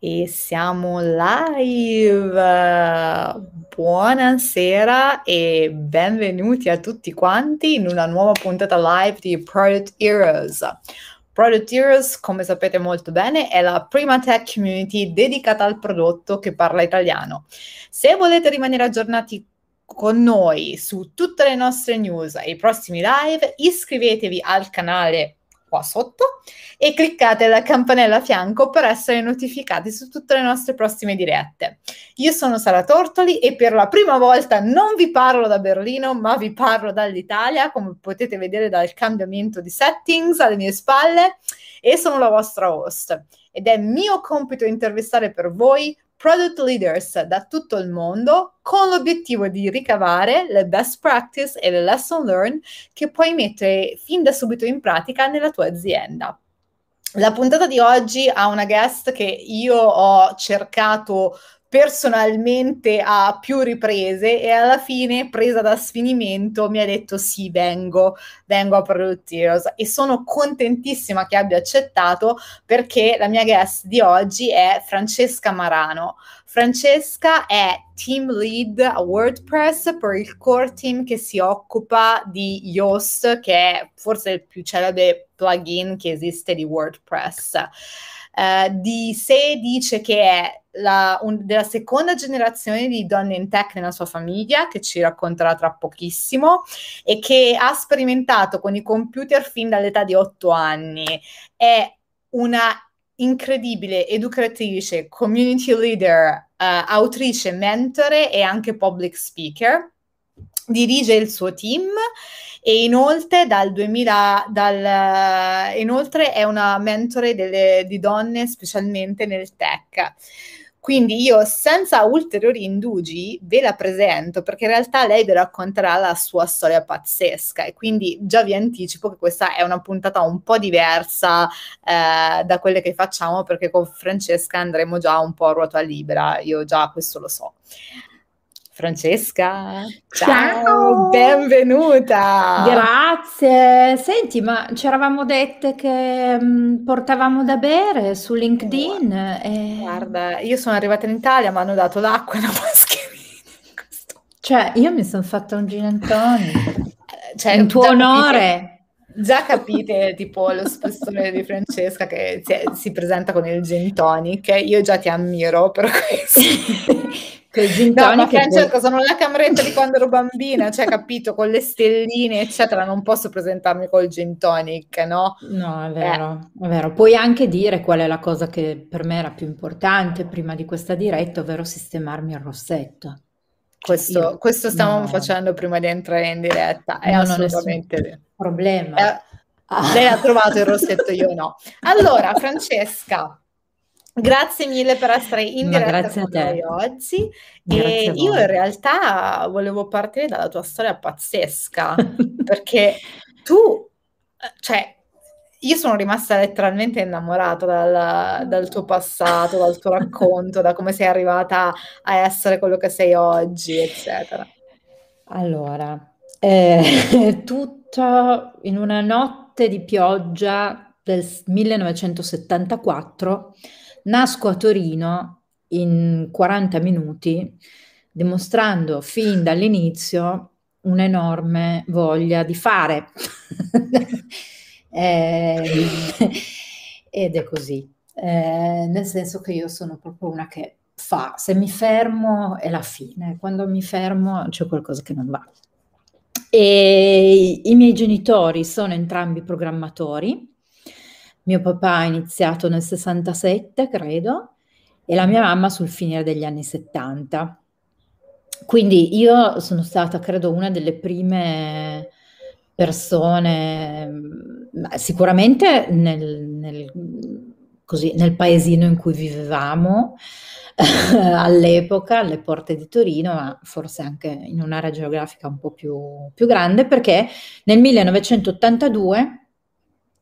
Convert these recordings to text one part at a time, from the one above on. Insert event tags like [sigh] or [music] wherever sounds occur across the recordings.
E siamo live! Buonasera e benvenuti a tutti quanti in una nuova puntata live di Product Heroes. Product Heroes, come sapete molto bene, è la prima tech community dedicata al prodotto che parla italiano. Se volete rimanere aggiornati con noi su tutte le nostre news e i prossimi live, iscrivetevi al canale qua sotto e cliccate la campanella a fianco per essere notificati su tutte le nostre prossime dirette. Io sono Sara Tortoli e per la prima volta non vi parlo da Berlino, ma vi parlo dall'Italia, come potete vedere dal cambiamento di settings alle mie spalle e sono la vostra host. Ed è mio compito intervistare per voi product leaders da tutto il mondo con l'obiettivo di ricavare le best practice e le lesson learned che puoi mettere fin da subito in pratica nella tua azienda. La puntata di oggi ha una guest che io ho cercato personalmente a più riprese e alla fine, presa da sfinimento, mi ha detto sì, vengo, vengo a Product e sono contentissima che abbia accettato perché la mia guest di oggi è Francesca Marano. Francesca è team lead a WordPress per il core team che si occupa di Yoast, che è forse il più celebre plugin che esiste di WordPress. Uh, di sé dice che è la, un, della seconda generazione di donne in tech nella sua famiglia, che ci racconterà tra pochissimo, e che ha sperimentato con i computer fin dall'età di otto anni. È una incredibile educatrice, community leader, uh, autrice, mentore e anche public speaker. Dirige il suo team e inoltre, dal 2000, dal, inoltre è una mentore delle, di donne specialmente nel tech. Quindi io senza ulteriori indugi ve la presento perché in realtà lei vi racconterà la sua storia pazzesca e quindi già vi anticipo che questa è una puntata un po' diversa eh, da quelle che facciamo perché con Francesca andremo già un po' a ruota libera, io già questo lo so. Francesca, ciao, ciao, benvenuta. Grazie. Senti, ma ci eravamo dette che mh, mm, portavamo da bere su LinkedIn. Guarda, e... guarda, io sono arrivata in Italia, mi hanno dato l'acqua e una [laughs] mascherina. Cioè, io mi sono fatta un gin and tonic. Cioè, in tuo onore. Capite, già capite tipo lo spessore di Francesca che si, si, presenta con il gin tonic. Io già ti ammiro per questo. [laughs] Quel gin no, ma Francesco, poi... sono la cameretta di quando ero bambina, cioè capito, con le stelline, eccetera, non posso presentarmi col gin tonic, no? No, è vero, eh. è vero. Puoi anche dire qual è la cosa che per me era più importante prima di questa diretta, ovvero sistemarmi il rossetto. Questo, Io, questo stavamo no. facendo prima di entrare in diretta, è no, assolutamente problema. Eh, lei ha trovato il rossetto, io no. Allora, Francesca, Grazie mille per essere in diretta con noi oggi. Grazie e io in realtà volevo partire dalla tua storia pazzesca, [laughs] perché tu, cioè, io sono rimasta letteralmente innamorata dal, dal, tuo passato, dal tuo racconto, da come sei arrivata a essere quello che sei oggi, eccetera. Allora, eh, [laughs] tutto in una notte di pioggia del 1974 Nasco a Torino in 40 minuti, dimostrando fin dall'inizio un'enorme voglia di fare. [laughs] eh, ed è così, eh, nel senso che io sono proprio una che fa, se mi fermo è la fine, quando mi fermo c'è qualcosa che non va. E i miei genitori sono entrambi programmatori, mio papà ha iniziato nel 67, credo, e la mia mamma sul finire degli anni 70. Quindi io sono stata, credo, una delle prime persone, sicuramente nel, nel, così, nel paesino in cui vivevamo [laughs] all'epoca, alle porte di Torino, ma forse anche in un'area geografica un po' più, più grande, perché nel 1982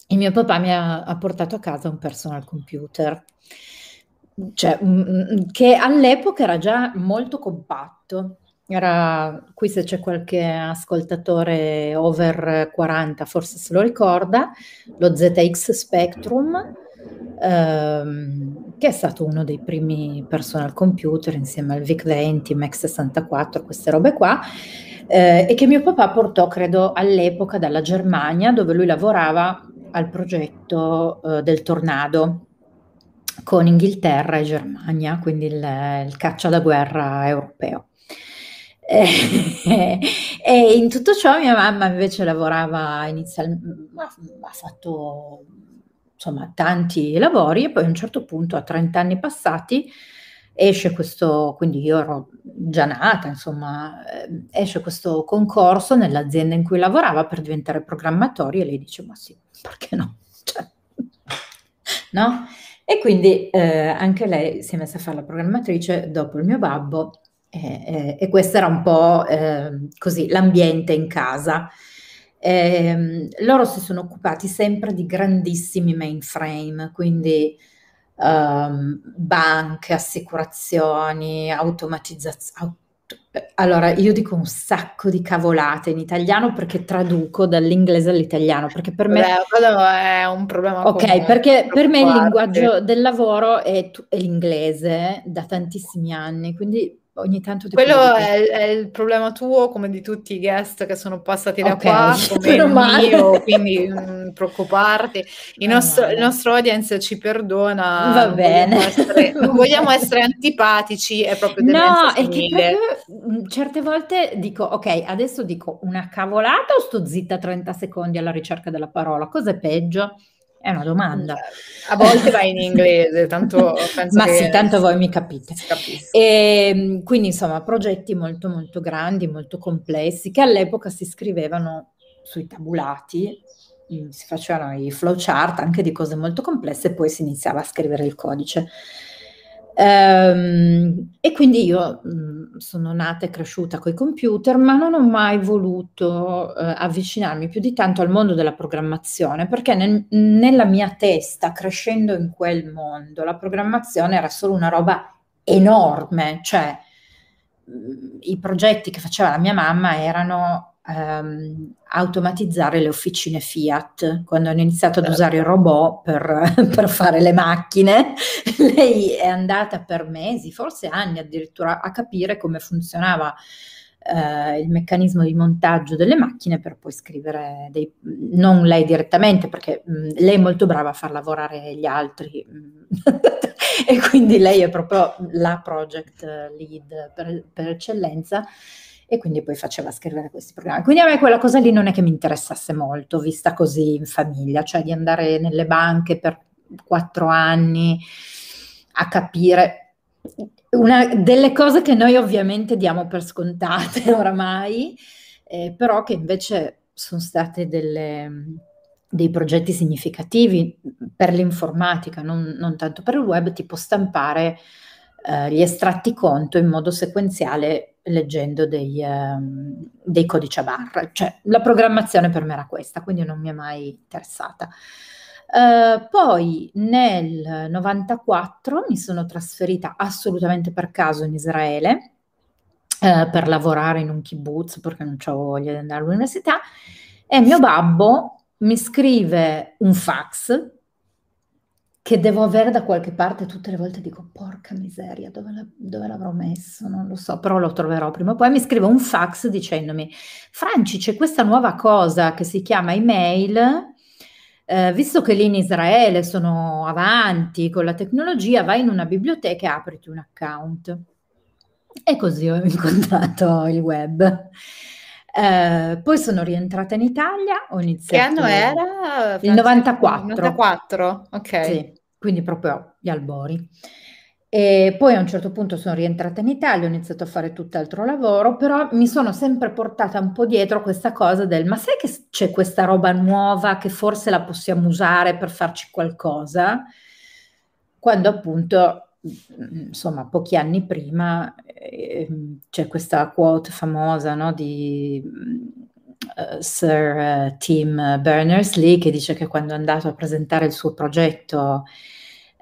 il mio papà mi ha, ha portato a casa un personal computer, cioè, mm, mm, che all'epoca era già molto compatto. Era, qui se c'è qualche ascoltatore over 40 forse se lo ricorda, lo ZX Spectrum, ehm, che che è stato uno dei primi personal computer insieme al VIC-20, Mac 64, queste robe qua, eh, e che mio papà portò, credo, all'epoca dalla Germania, dove lui lavorava al progetto eh, del tornado con Inghilterra e Germania, quindi il, il caccia da guerra europeo. [laughs] E, in tutto ciò mia mamma invece lavorava inizialmente, ha fatto insomma tanti lavori e poi a un certo punto a 30 anni passati esce questo, quindi io ero già nata, insomma, eh, esce questo concorso nell'azienda in cui lavorava per diventare programmatori e lei dice ma sì, perché no? Cioè, no? E quindi eh, anche lei si è messa a fare la programmatrice dopo il mio babbo eh, eh e questo era un po' ehm, così l'ambiente in casa. Eh, loro si sono occupati sempre di grandissimi mainframe, quindi um, banche, assicurazioni, automatizzazione. Allora, io dico un sacco di cavolate in italiano perché traduco dall'inglese all'italiano, perché per me... Beh, quello è un problema. Ok, perché per me il linguaggio del lavoro è, è l'inglese da tantissimi anni, quindi ogni tanto ti Quello è, è, il problema tuo, come di tutti i guest che sono passati da okay. qua, [laughs] come il mio, quindi non preoccuparti. [laughs] Il nostro, il nostro, audience ci perdona. Va bene. Vogliamo essere, non [laughs] vogliamo essere antipatici, è proprio No, è che proprio, mm, certe volte dico, ok, adesso dico una cavolata o sto zitta 30 secondi alla ricerca della parola? Cos'è peggio? È una domanda. A volte va in inglese, tanto penso Ma sì, tanto voi mi capite. E, ehm, quindi insomma, progetti molto molto grandi, molto complessi, che all'epoca si scrivevano sui tabulati, mm, si facevano i flowchart anche di cose molto complesse e poi si iniziava a scrivere il codice. Ehm, e quindi io mm, sono nata e cresciuta con i computer, ma non ho mai voluto eh, avvicinarmi più di tanto al mondo della programmazione, perché nel, nella mia testa, crescendo in quel mondo, la programmazione era solo una roba enorme, cioè mm, i progetti che faceva la mia mamma erano ehm, automatizzare le officine Fiat. Quando hanno iniziato ad usare il robot per, [laughs] per, fare le macchine, [laughs] lei è andata per mesi, forse anni addirittura, a capire come funzionava eh, il meccanismo di montaggio delle macchine per poi scrivere dei, non lei direttamente, perché mh, mm, lei è molto brava a far lavorare gli altri. [laughs] e quindi lei è proprio la project lead per, per eccellenza e quindi poi faceva scrivere questi programmi. Quindi a me quella cosa lì non è che mi interessasse molto, vista così in famiglia, cioè di andare nelle banche per quattro anni a capire una delle cose che noi ovviamente diamo per scontate [laughs] oramai, eh, però che invece sono state delle, dei progetti significativi per l'informatica, non, non tanto per il web, tipo stampare eh, gli estratti conto in modo sequenziale leggendo dei, um, dei, codici a barra. Cioè, la programmazione per me era questa, quindi non mi è mai interessata. Uh, poi nel 94 mi sono trasferita assolutamente per caso in Israele uh, per lavorare in un kibbutz perché non avevo voglia di andare all'università e mio babbo mi scrive un fax che devo avere da qualche parte tutte le volte dico porca miseria dove, la, dove, l'avrò messo non lo so però lo troverò prima o poi mi scrive un fax dicendomi Franci c'è questa nuova cosa che si chiama email eh, visto che lì in Israele sono avanti con la tecnologia vai in una biblioteca e apriti un account e così ho [laughs] incontrato il web eh, poi sono rientrata in Italia, ho iniziato... Che anno era? Il 94. 94, ok. Sì, quindi proprio gli albori. E poi a un certo punto sono rientrata in Italia, ho iniziato a fare tutt'altro lavoro, però mi sono sempre portata un po' dietro questa cosa del ma sai che c'è questa roba nuova che forse la possiamo usare per farci qualcosa? Quando appunto insomma, pochi anni prima eh, c'è questa quote famosa no, di uh, Sir uh, Tim Berners-Lee che dice che quando è andato a presentare il suo progetto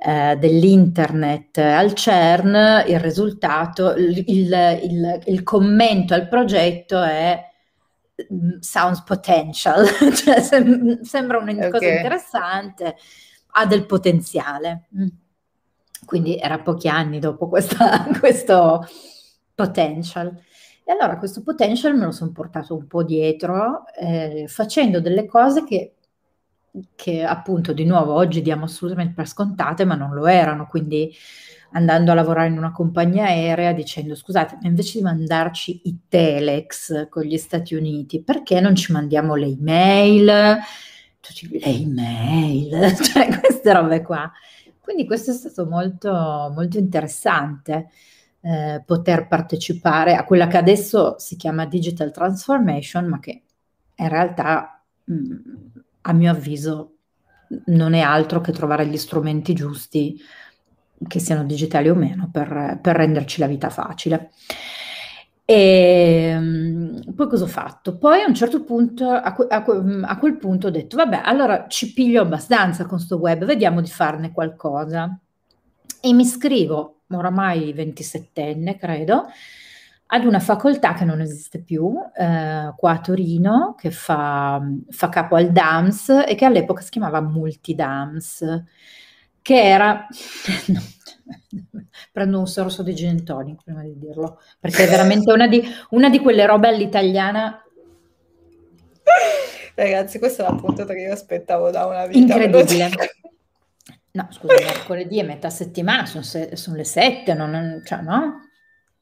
uh, dell'internet al CERN, il risultato, il, il, il, il commento al progetto è mm, sounds potential, [laughs] cioè sem- sembra una okay. cosa interessante, ha del potenziale. Mm. quindi era pochi anni dopo questa, [laughs] questo potential. E allora questo potential me lo sono portato un po' dietro, eh, facendo delle cose che, che appunto di nuovo oggi diamo assolutamente per scontate, ma non lo erano. Quindi andando a lavorare in una compagnia aerea dicendo scusate, ma invece di mandarci i telex con gli Stati Uniti, perché non ci mandiamo le email? Le email, [laughs] cioè queste robe qua. Quindi questo è stato molto, molto interessante. Eh, poter partecipare a quella che adesso si chiama digital transformation, ma che in realtà, mh, mm, a mio avviso, non è altro che trovare gli strumenti giusti, che siano digitali o meno, per, per renderci la vita facile. E mm, poi cosa ho fatto? Poi a un certo punto, a, a, a, quel punto ho detto, vabbè, allora ci piglio abbastanza con sto web, vediamo di farne qualcosa. E mi iscrivo oramai 27enne, credo, ad una facoltà che non esiste più, eh, qua a Torino, che fa, fa capo al DAMS e che all'epoca si chiamava Multidams, che era... [laughs] prendo un sorso di gin tonic prima di dirlo, perché è veramente una di, una di quelle robe all'italiana Ragazzi, questa è la puntata che io aspettavo da una vita. Incredibile. No, scusa, mercoledì è metà settimana, sono, se- sono le sette, non, cioè, no?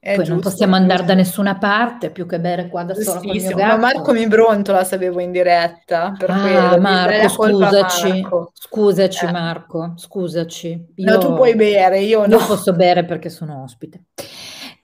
È Poi giusto, non possiamo andare da nessuna parte più che bere qua da sola con il. Ma Marco mi brontola se bevo in diretta. Per ah, quello. Marco, scusaci, Marco. scusaci eh. Marco, scusaci. Io, no, tu puoi bere, io no. Io posso bere perché sono ospite.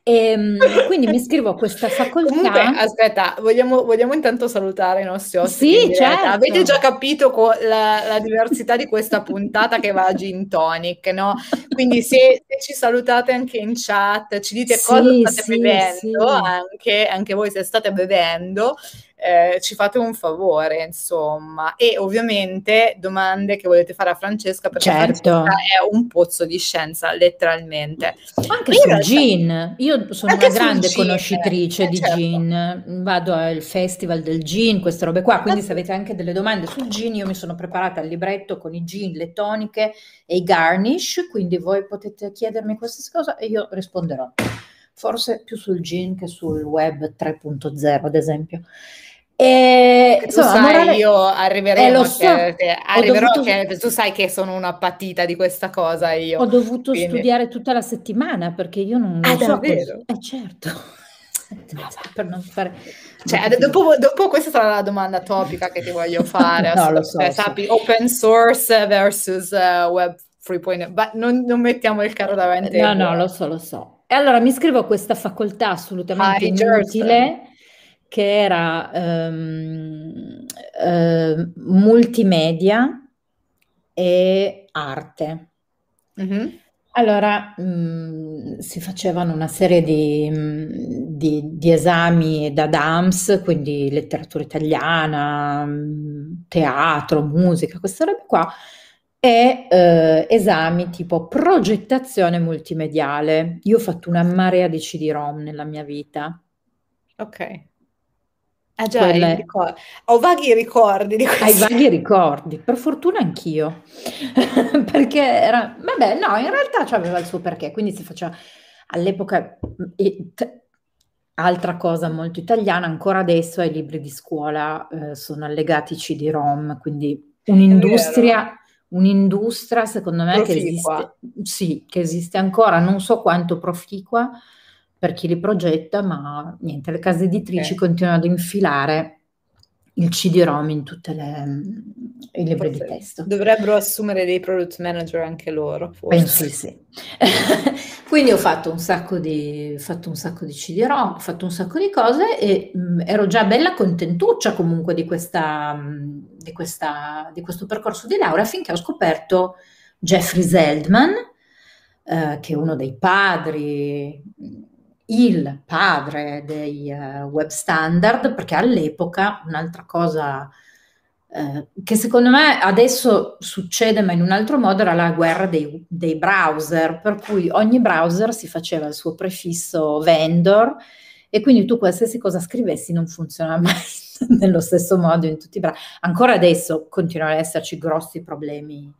E, ehm, quindi mi iscrivo a questa [laughs] facoltà. Comunque, aspetta, vogliamo, vogliamo, intanto salutare i nostri ospiti. Sì, certo. Avete già capito la, la, diversità di questa puntata che va a Gin Tonic, no? Quindi se, se ci salutate anche in chat, ci dite sì, cosa state sì, bevendo, sì. Anche, anche voi se state bevendo, eh, ci fate un favore, insomma. E ovviamente domande che volete fare a Francesca, perché certo. Francesca è un pozzo di scienza, letteralmente. Anche sul realtà, gin. Io sono una grande conoscitrice eh, di certo. gin. Vado al festival del gin, queste robe qua. Quindi se avete anche delle domande sul gin, io mi sono preparata il libretto con i gin, le toniche e i garnish. Quindi voi potete chiedermi queste cose e io risponderò forse più sul gin che sul web 3.0 ad esempio. E, insomma, sai, morale... io arriveremo eh, so. che, arriverò dovuto... che tu sai che sono una patita di questa cosa io. Ho dovuto quindi... studiare tutta la settimana perché io non, non ah, so davvero? Eh certo. [laughs] per non fare cioè, dopo, dopo, questa sarà la domanda topica che ti voglio fare [laughs] no, lo so, cioè, sappi, open source versus uh, web 3.0 ma non, non, mettiamo il carro davanti no no lo so lo so e allora mi iscrivo a questa facoltà assolutamente ah, inutile che era um, uh, multimedia e arte. Mm-hmm. Allora mh, mm, si facevano una serie di, di, di, esami da DAMS, quindi letteratura italiana, mm, teatro, musica, queste robe qua, e eh, esami tipo progettazione multimediale. Io ho fatto una marea di CD-ROM nella mia vita. Ok. Ah già, Quelle... ricor- ho vaghi ricordi di questo. Hai vaghi ricordi, per fortuna anch'io, [laughs] perché era, vabbè, no, in realtà aveva il suo perché, quindi si faceva all'epoca, e, t- altra cosa molto italiana, ancora adesso ai libri di scuola eh, sono allegati CD-ROM, quindi un'industria, un'industria secondo me che esiste, sì, che esiste ancora, non so quanto proficua, per chi li progetta, ma niente, le case editrici okay. continuano ad infilare il CD-ROM in tutti i libri di testo. Dovrebbero assumere dei product manager anche loro, forse. Penso di sì. [laughs] Quindi ho fatto un sacco di, fatto un sacco di CD-ROM, ho fatto un sacco di cose e mh, ero già bella contentuccia comunque di, questa, mh, di, questa, di questo percorso di laurea finché ho scoperto Jeffrey Zeldman, eh, che è uno dei padri il padre dei uh, web standard, perché all'epoca un'altra cosa uh, che secondo me adesso succede ma in un altro modo era la guerra dei, dei, browser, per cui ogni browser si faceva il suo prefisso vendor e quindi tu qualsiasi cosa scrivessi non funziona [laughs] mai nello stesso modo in tutti i browser. Ancora adesso continuano ad esserci grossi problemi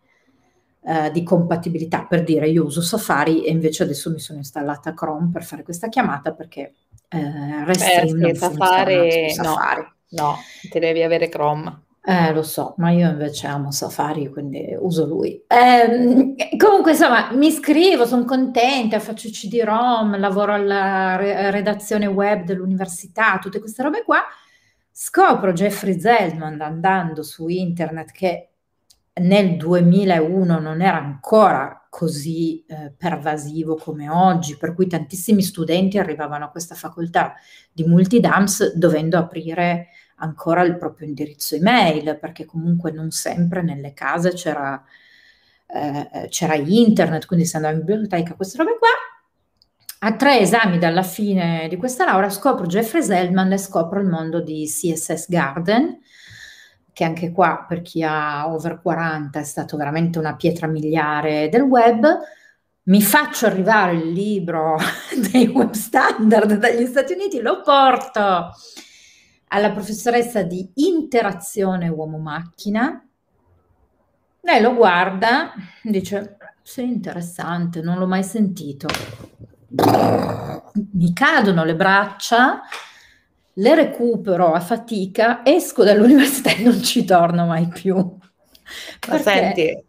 eh, di compatibilità. Per dire, io uso Safari e invece adesso mi sono installata Chrome per fare questa chiamata perché eh, Restream eh, sì, Safari, Safari. No, no, te devi avere Chrome. Eh, lo so, ma io invece amo Safari, quindi uso lui. Eh, comunque, insomma, mi iscrivo, sono contenta, faccio CD-ROM, lavoro alla re- redazione web dell'università, tutte queste robe qua. Scopro Jeffrey Zeldman andando su internet che nel 2001 non era ancora così eh, pervasivo come oggi, per cui tantissimi studenti arrivavano a questa facoltà di multidams dovendo aprire ancora il proprio indirizzo email, perché comunque non sempre nelle case c'era, eh, c'era internet, quindi se andavo in biblioteca, queste robe qua. A tre esami dalla fine di questa laurea scopro Jeffrey Selman e scopro il mondo di CSS Garden, che anche qua per chi ha over 40 è stato veramente una pietra miliare del web. Mi faccio arrivare il libro [laughs] dei web standard dagli Stati Uniti, lo porto alla professoressa di interazione uomo-macchina. Lei lo guarda, dice, sì, interessante, non l'ho mai sentito. Mi cadono le braccia, le recupero a fatica, esco dall'università e non ci torno mai più. Ma senti,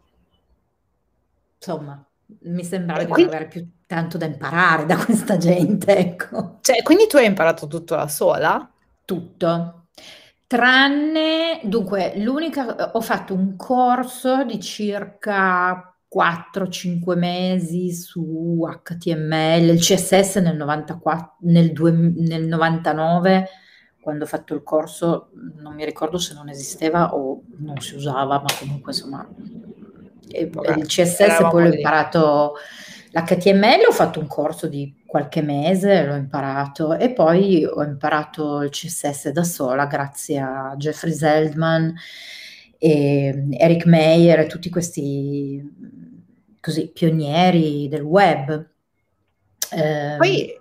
insomma, mi sembrava di non avere più tanto da imparare da questa gente, ecco. Cioè, quindi tu hai imparato tutto da sola? Tutto. Tranne, dunque, l'unica, ho fatto un corso di circa 4-5 mesi su HTML, il CSS nel, 94, nel, due, nel 99, quando ho fatto il corso, non mi ricordo se non esisteva o non si usava, ma comunque insomma, il CSS poi l'ho imparato L'HTML ho fatto un corso di qualche mese, l'ho imparato e poi ho imparato il CSS da sola grazie a Jeffrey Zeldman e Eric Meyer e tutti questi così, pionieri del web. Eh, poi,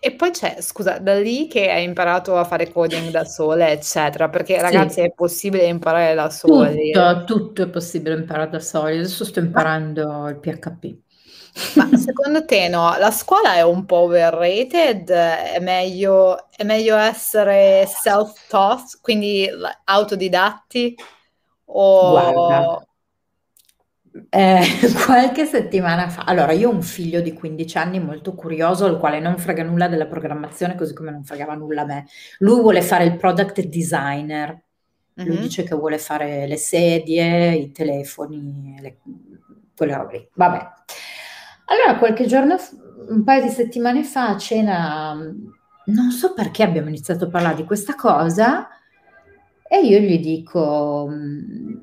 e, poi c'è, scusa, da lì che hai imparato a fare coding da sola, eccetera, perché ragazzi sì. è possibile imparare da soli. Tutto, tutto è possibile imparare da soli. Adesso sto imparando il PHP. Ma secondo te no, la scuola è un po' overrated? È meglio, è meglio essere self-taught, quindi autodidatti? O... Guarda, eh, [laughs] qualche settimana fa, allora io ho un figlio di 15 anni molto curioso, al quale non frega nulla della programmazione, così come non fregava nulla a me. Lui vuole fare il product designer, lui mm-hmm. dice che vuole fare le sedie, i telefoni, le, quelle robe lì. Vabbè. Allora, qualche giorno, un paio di settimane fa, a cena, non so perché abbiamo iniziato a parlare di questa cosa e io gli dico,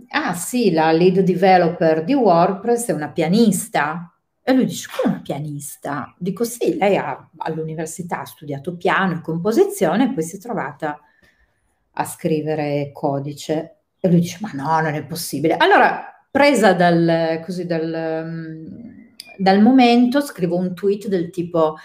ah sì, la lead developer di WordPress è una pianista. E lui dice, come una pianista? Dico sì, lei ha, all'università ha studiato piano e composizione e poi si è trovata a scrivere codice. E lui dice, ma no, non è possibile. Allora, presa dal, così, dal dal momento scrivo un tweet del tipo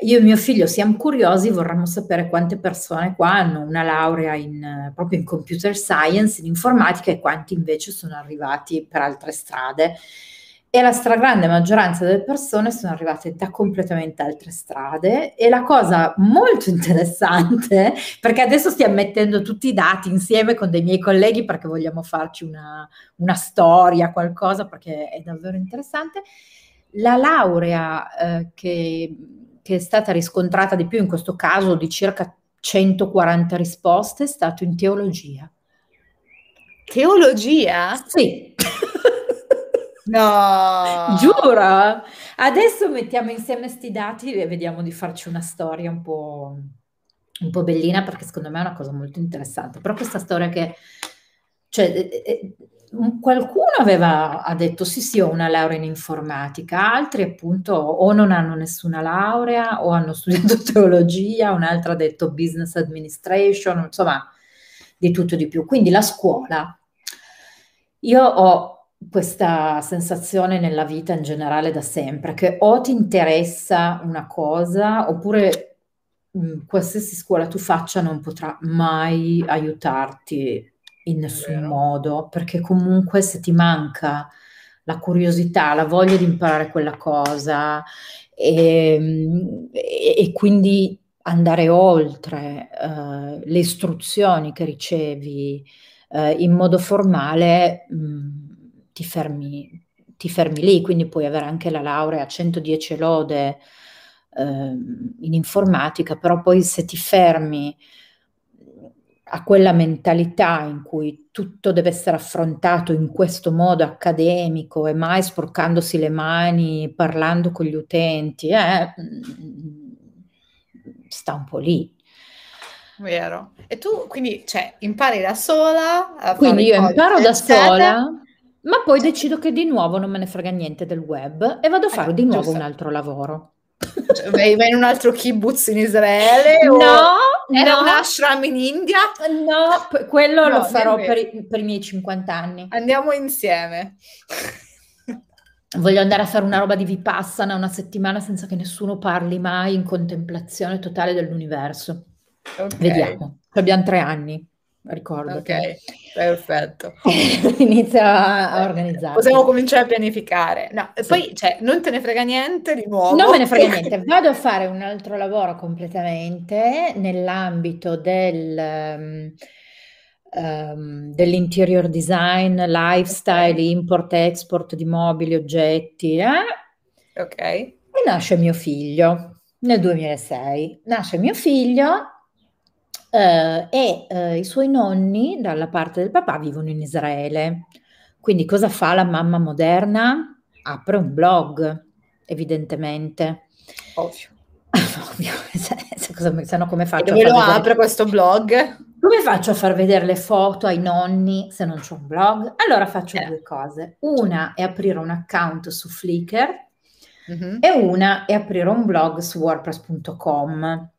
io e mio figlio siamo curiosi, vorremmo sapere quante persone qua hanno una laurea in, proprio in computer science, in informatica e quanti invece sono arrivati per altre strade. E la stragrande maggioranza delle persone sono arrivate da completamente altre strade e la cosa molto [laughs] interessante, perché adesso stiamo mettendo tutti i dati insieme con dei miei colleghi perché vogliamo farci una, una storia, qualcosa, perché è davvero interessante, la laurea eh, che, che, è stata riscontrata di più in questo caso, di circa 140 risposte, è stato in teologia. Teologia? Sì. [laughs] no! Giuro! Adesso mettiamo insieme questi dati e vediamo di farci una storia un po', un po' bellina perché secondo me è una cosa molto interessante. Però questa storia che... Cioè, eh, eh, qualcuno aveva ha detto sì sì ho una laurea in informatica, altri appunto o non hanno nessuna laurea o hanno [laughs] studiato teologia, un'altra ha detto business administration, insomma di tutto di più. Quindi la scuola, io ho questa sensazione nella vita in generale da sempre, che o ti interessa una cosa oppure mh, qualsiasi scuola tu faccia non potrà mai aiutarti in nessun modo, perché comunque se ti manca la curiosità, la voglia di imparare quella cosa e, e quindi andare oltre uh, le istruzioni che ricevi uh, in modo formale, mh, mm, ti, fermi, ti fermi lì, quindi puoi avere anche la laurea a 110 lode uh, in informatica, però poi se ti fermi a quella mentalità in cui tutto deve essere affrontato in questo modo accademico e mai sporcandosi le mani, parlando con gli utenti, eh, sta un po' lì. Vero. E tu quindi cioè, impari da sola? Quindi io imparo da sola, ma poi decido che di nuovo non me ne frega niente del web e vado a fare eh, di nuovo giusto. un altro lavoro. Cioè, vai, vai, in un altro kibbutz in Israele? No, no. un ashram in India? No, quello no, lo farò per i, per i miei 50 anni. Andiamo insieme. Voglio andare a fare una roba di Vipassana una settimana senza che nessuno parli mai in contemplazione totale dell'universo. Okay. Vediamo. Abbiamo tre anni, ricordo. Ok, perfetto. [laughs] Inizia a organizzare. Possiamo cominciare a pianificare. No, sì. poi cioè, non te ne frega niente di nuovo. Non me ne frega [laughs] niente. Vado a fare un altro lavoro completamente nell'ambito del... Um, um, dell'interior design, lifestyle, import-export di mobili, oggetti. Eh? Ok. E nasce mio figlio nel 2006. Nasce mio figlio Uh, e uh, i suoi nonni, dalla parte del papà, vivono in Israele. Quindi cosa fa la mamma moderna? Apre un blog, evidentemente. Ovvio. Ovvio, [laughs] se, se, se no come faccio? E dove lo vedere... apre questo blog? Come faccio a far vedere le foto ai nonni se non c'è un blog? Allora faccio eh. due cose. Una è aprire un account su Flickr mm-hmm. e una è aprire un blog su wordpress.com.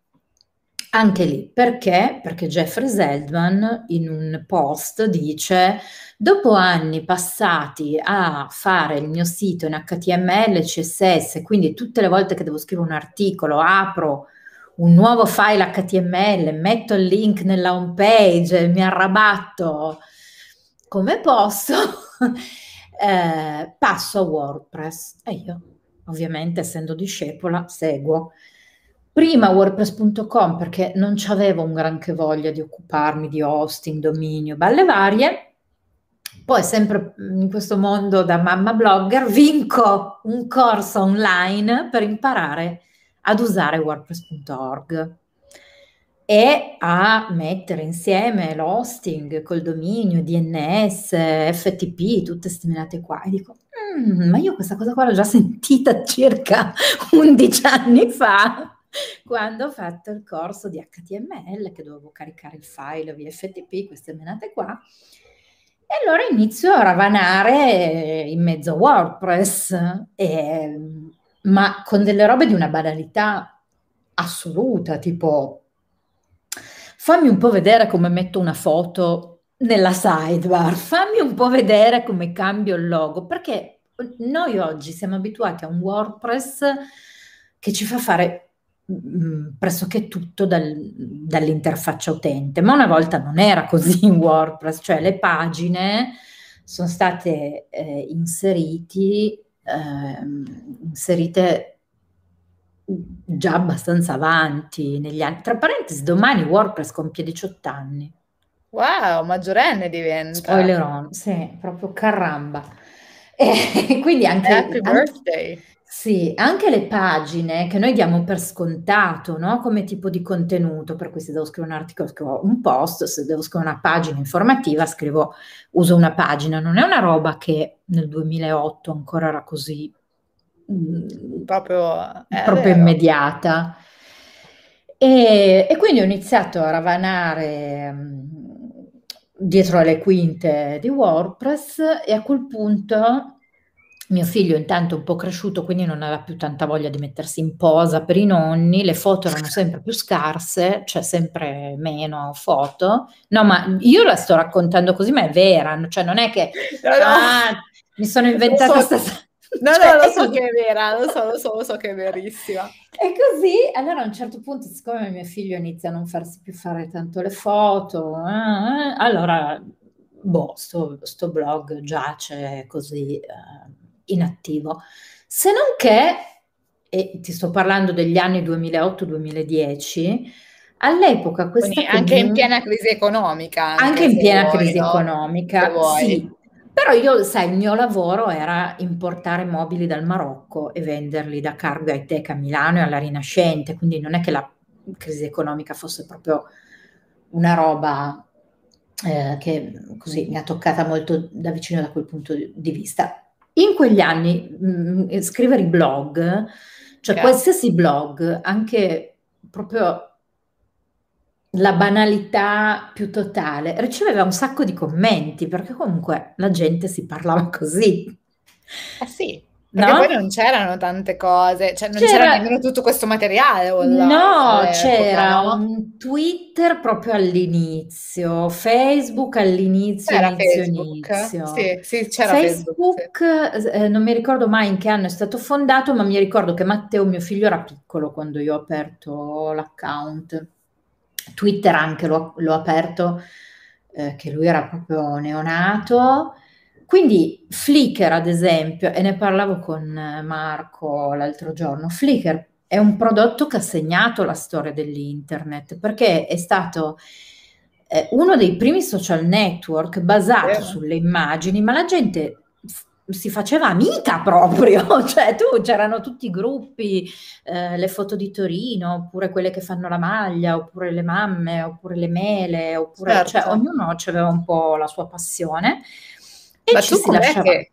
Anche lì, perché? Perché Jeffrey Zeldman in un post dice dopo anni passati a fare il mio sito in HTML, CSS, quindi tutte le volte che devo scrivere un articolo apro un nuovo file HTML, metto il link nella home page, mi arrabatto come posso, [laughs] eh, passo a WordPress. E io ovviamente essendo discepola seguo prima wordpress.com perché non avevo un granché voglia di occuparmi di hosting, dominio, balle varie. Poi sempre in questo mondo da mamma blogger vinco un corso online per imparare ad usare wordpress.org e a mettere insieme l'hosting col dominio, DNS, FTP, tutte queste menate qua. E dico, mm, ma io questa cosa qua l'ho già sentita circa [laughs] 11 anni fa, [laughs] quando ho fatto il corso di HTML, che dovevo caricare il file via FTP, queste menate qua. E allora inizio a ravanare in mezzo a WordPress. E, ma con delle robe di una banalità assoluta, tipo fammi un po' vedere come metto una foto nella sidebar, fammi un po' vedere come cambio il logo, perché noi oggi siamo abituati a un WordPress che ci fa fare mh, pressoché tutto dal, dall'interfaccia utente, ma una volta non era così in WordPress, cioè le pagine sono state eh, inseriti eh, inserite già abbastanza avanti negli anni. Tra parentesi, domani WordPress compie 18 anni. Wow, maggiorenne diventa. Spoiler on, sì, proprio caramba. [laughs] E quindi anche... Happy birthday! Anche, sì, anche le pagine che noi diamo per scontato, no? Come tipo di contenuto, per cui se devo scrivere un articolo scrivo un post, se devo scrivere una pagina informativa scrivo, uso una pagina, non è una roba che nel 2008 ancora era così mm, proprio, proprio immediata. E, e, quindi ho iniziato a ravanare um, dietro alle quinte di WordPress e a quel punto mio figlio intanto è un po' cresciuto, quindi non aveva più tanta voglia di mettersi in posa per i nonni, le foto erano [laughs] sempre più scarse, cioè sempre meno foto. No, ma io la sto raccontando così, ma è vera, cioè non è che no, no. Ah, mi sono inventata so, questa... No, cioè, no, lo so che è vera, lo so, lo so, lo so che è verissima. E così, allora a un certo punto, siccome mio figlio inizia a non farsi più fare tanto le foto, eh, allora boh, sto, sto blog giace così eh, inattivo. Se non che, e ti sto parlando degli anni 2008-2010, all'epoca questa... Quindi anche in piena crisi economica. Anche, anche in piena vuoi, crisi no? economica, sì. Però io, sai, il mio lavoro era importare mobili dal Marocco e venderli da Cargo High a Milano e alla Rinascente, quindi non è che la crisi economica fosse proprio una roba eh, che così mi ha toccata molto da vicino da quel punto di vista. In quegli anni mh, mm, scrivere i blog, cioè yeah. qualsiasi blog, anche proprio la banalità più totale, riceveva un sacco di commenti perché comunque la gente si parlava così. Eh sì, perché no? poi non c'erano tante cose, cioè non c'era, c'era nemmeno tutto questo materiale. Online, no, c'era no? un Twitter proprio all'inizio, Facebook all'inizio, c'era inizio, Facebook. inizio. Sì, sì, c'era Facebook. Facebook eh, non mi ricordo mai in che anno è stato fondato, ma mi ricordo che Matteo, mio figlio, era piccolo quando io ho aperto l'account. Twitter anche l'ho, l'ho aperto, eh, che lui era proprio neonato quindi Flickr, ad esempio, e ne parlavo con Marco l'altro giorno, Flickr è un prodotto che ha segnato la storia dell'internet perché è stato eh, uno dei primi social network basato yeah. sulle immagini, ma la gente si faceva amica proprio, [laughs] cioè tu c'erano tutti i gruppi, eh, le foto di Torino, oppure quelle che fanno la maglia, oppure le mamme, oppure le mele, oppure certo. cioè, ognuno aveva un po' la sua passione. E ma tu com'è lasciava... che...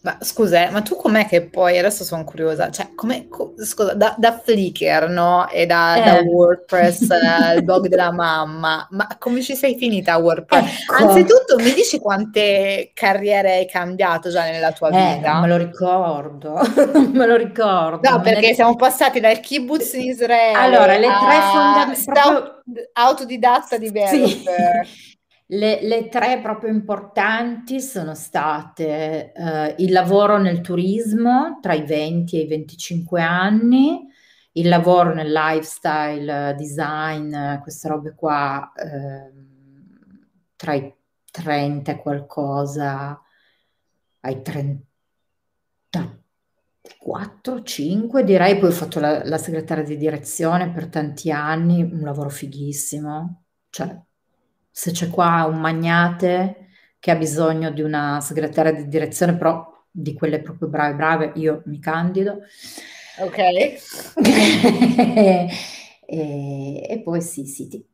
Ma scusa, eh, ma tu com'è che poi, adesso sono curiosa, cioè co, scusa, da, da, Flickr, no? E da, eh. da WordPress, eh, il blog della mamma, ma come ci sei finita a WordPress? Ecco. Anzitutto mi dici quante carriere hai cambiato già nella tua eh, vita? me lo ricordo, [laughs] me lo ricordo. No, perché ne... siamo passati dal kibbutz in Israele allora, le tre fondamentali... Proprio... Autodidatta di Berber. Sì. [laughs] Le, le, tre proprio importanti sono state eh, il lavoro nel turismo tra i 20 e i 25 anni, il lavoro nel lifestyle design, queste robe qua eh, tra i 30 e qualcosa ai 34, 5 direi, poi ho fatto la, la segretaria di direzione per tanti anni, un lavoro fighissimo, cioè se c'è qua un magnate che ha bisogno di una segretaria di direzione, però di quelle proprio brave brave, io mi candido. Ok. [laughs] e, e, poi sì, sì, ti,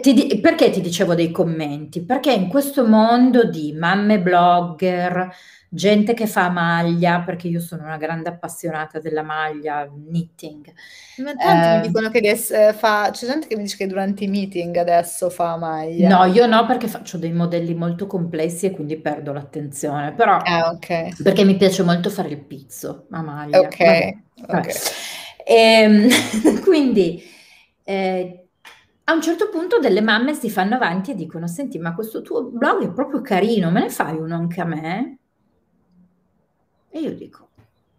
ti, perché ti dicevo dei commenti? Perché in questo mondo di mamme blogger, gente che fa maglia, perché io sono una grande appassionata della maglia, knitting. Ma tanti eh, mi dicono che eh, fa, c'è gente che mi dice che durante i meeting adesso fa maglia. No, io no perché faccio dei modelli molto complessi e quindi perdo l'attenzione, però ah, okay. perché mi piace molto fare il pizzo a maglia. Ok, Vabbè, okay. E, ehm, [laughs] quindi... Eh, a un certo punto delle mamme si fanno avanti e dicono: Senti, ma questo tuo blog è proprio carino, me ne fai uno anche a me? E io dico,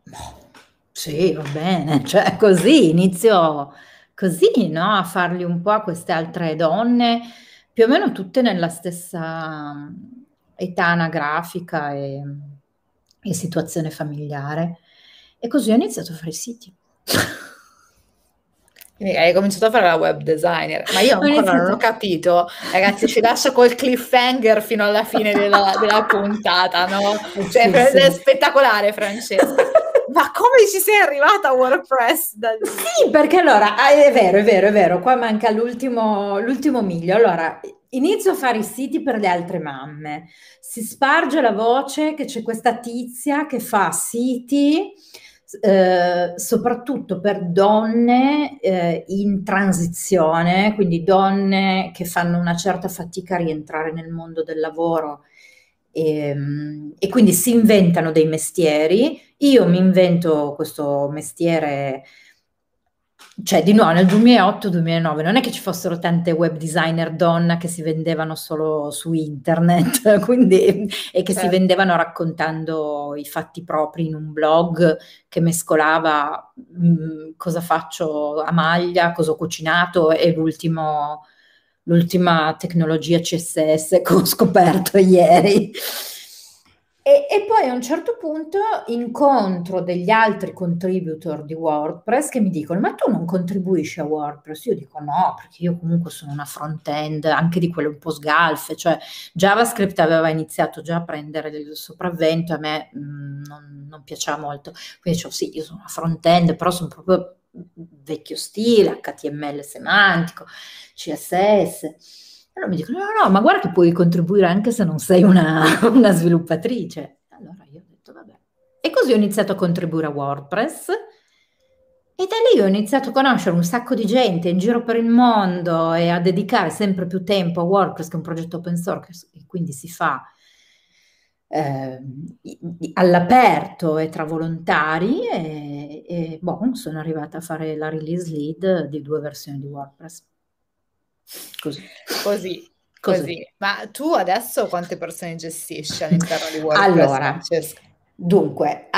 boh, sì, va bene, cioè così inizio così, no? A farli un po' a queste altre donne, più o meno tutte nella stessa età anagrafica e, e situazione familiare. E così ho iniziato a fare i siti. [laughs] Quindi hai cominciato a fare la web designer, ma io [laughs] ancora non ho capito. Ragazzi, ci lascio col cliffhanger fino alla fine della, della puntata, no? Cioè, sì, è spettacolare, Francesca. [laughs] Ma come ci sei arrivata a WordPress? Da? Sì, perché allora, ah, è vero, è vero, è vero, qua manca l'ultimo, l'ultimo miglio. Allora, inizio a fare i siti per le altre mamme. Si sparge la voce che c'è questa tizia che fa siti eh, soprattutto per donne eh, in transizione, quindi donne che fanno una certa fatica a rientrare nel mondo del lavoro e, ehm, e quindi si inventano dei mestieri. Io mi invento questo mestiere cioè di nuovo nel 2008-2009 non è che ci fossero tante web designer donna che si vendevano solo su internet [laughs] quindi, e che certo. si vendevano raccontando i fatti propri in un blog che mescolava mh, mm, cosa faccio a maglia, cosa ho cucinato e l'ultimo l'ultima tecnologia CSS che ho scoperto [laughs] ieri. E, e, poi a un certo punto incontro degli altri contributor di WordPress che mi dicono: Ma tu non contribuisci a WordPress? Io dico no, perché io comunque sono una front-end anche di quelle un po' sgalfe, cioè JavaScript aveva iniziato già a prendere il sopravvento, a me mh, mm, non, non, piaceva molto. Quindi dicevo: Sì, io sono una front-end, però sono proprio vecchio stile, HTML semantico, CSS. Allora mi dicono, no, no, ma guarda che puoi contribuire anche se non sei una, [laughs] una sviluppatrice. Allora io ho detto, vabbè. E così ho iniziato a contribuire a WordPress e da lì ho iniziato a conoscere un sacco di gente in giro per il mondo e a dedicare sempre più tempo a WordPress, che è un progetto open source, e quindi si fa eh, all'aperto e tra volontari e, e boh, sono arrivata a fare la release lead di due versioni di WordPress. Così. Così. Così. Così. Ma tu adesso quante persone gestisci all'interno di WordPress? Allora, Francesca? dunque,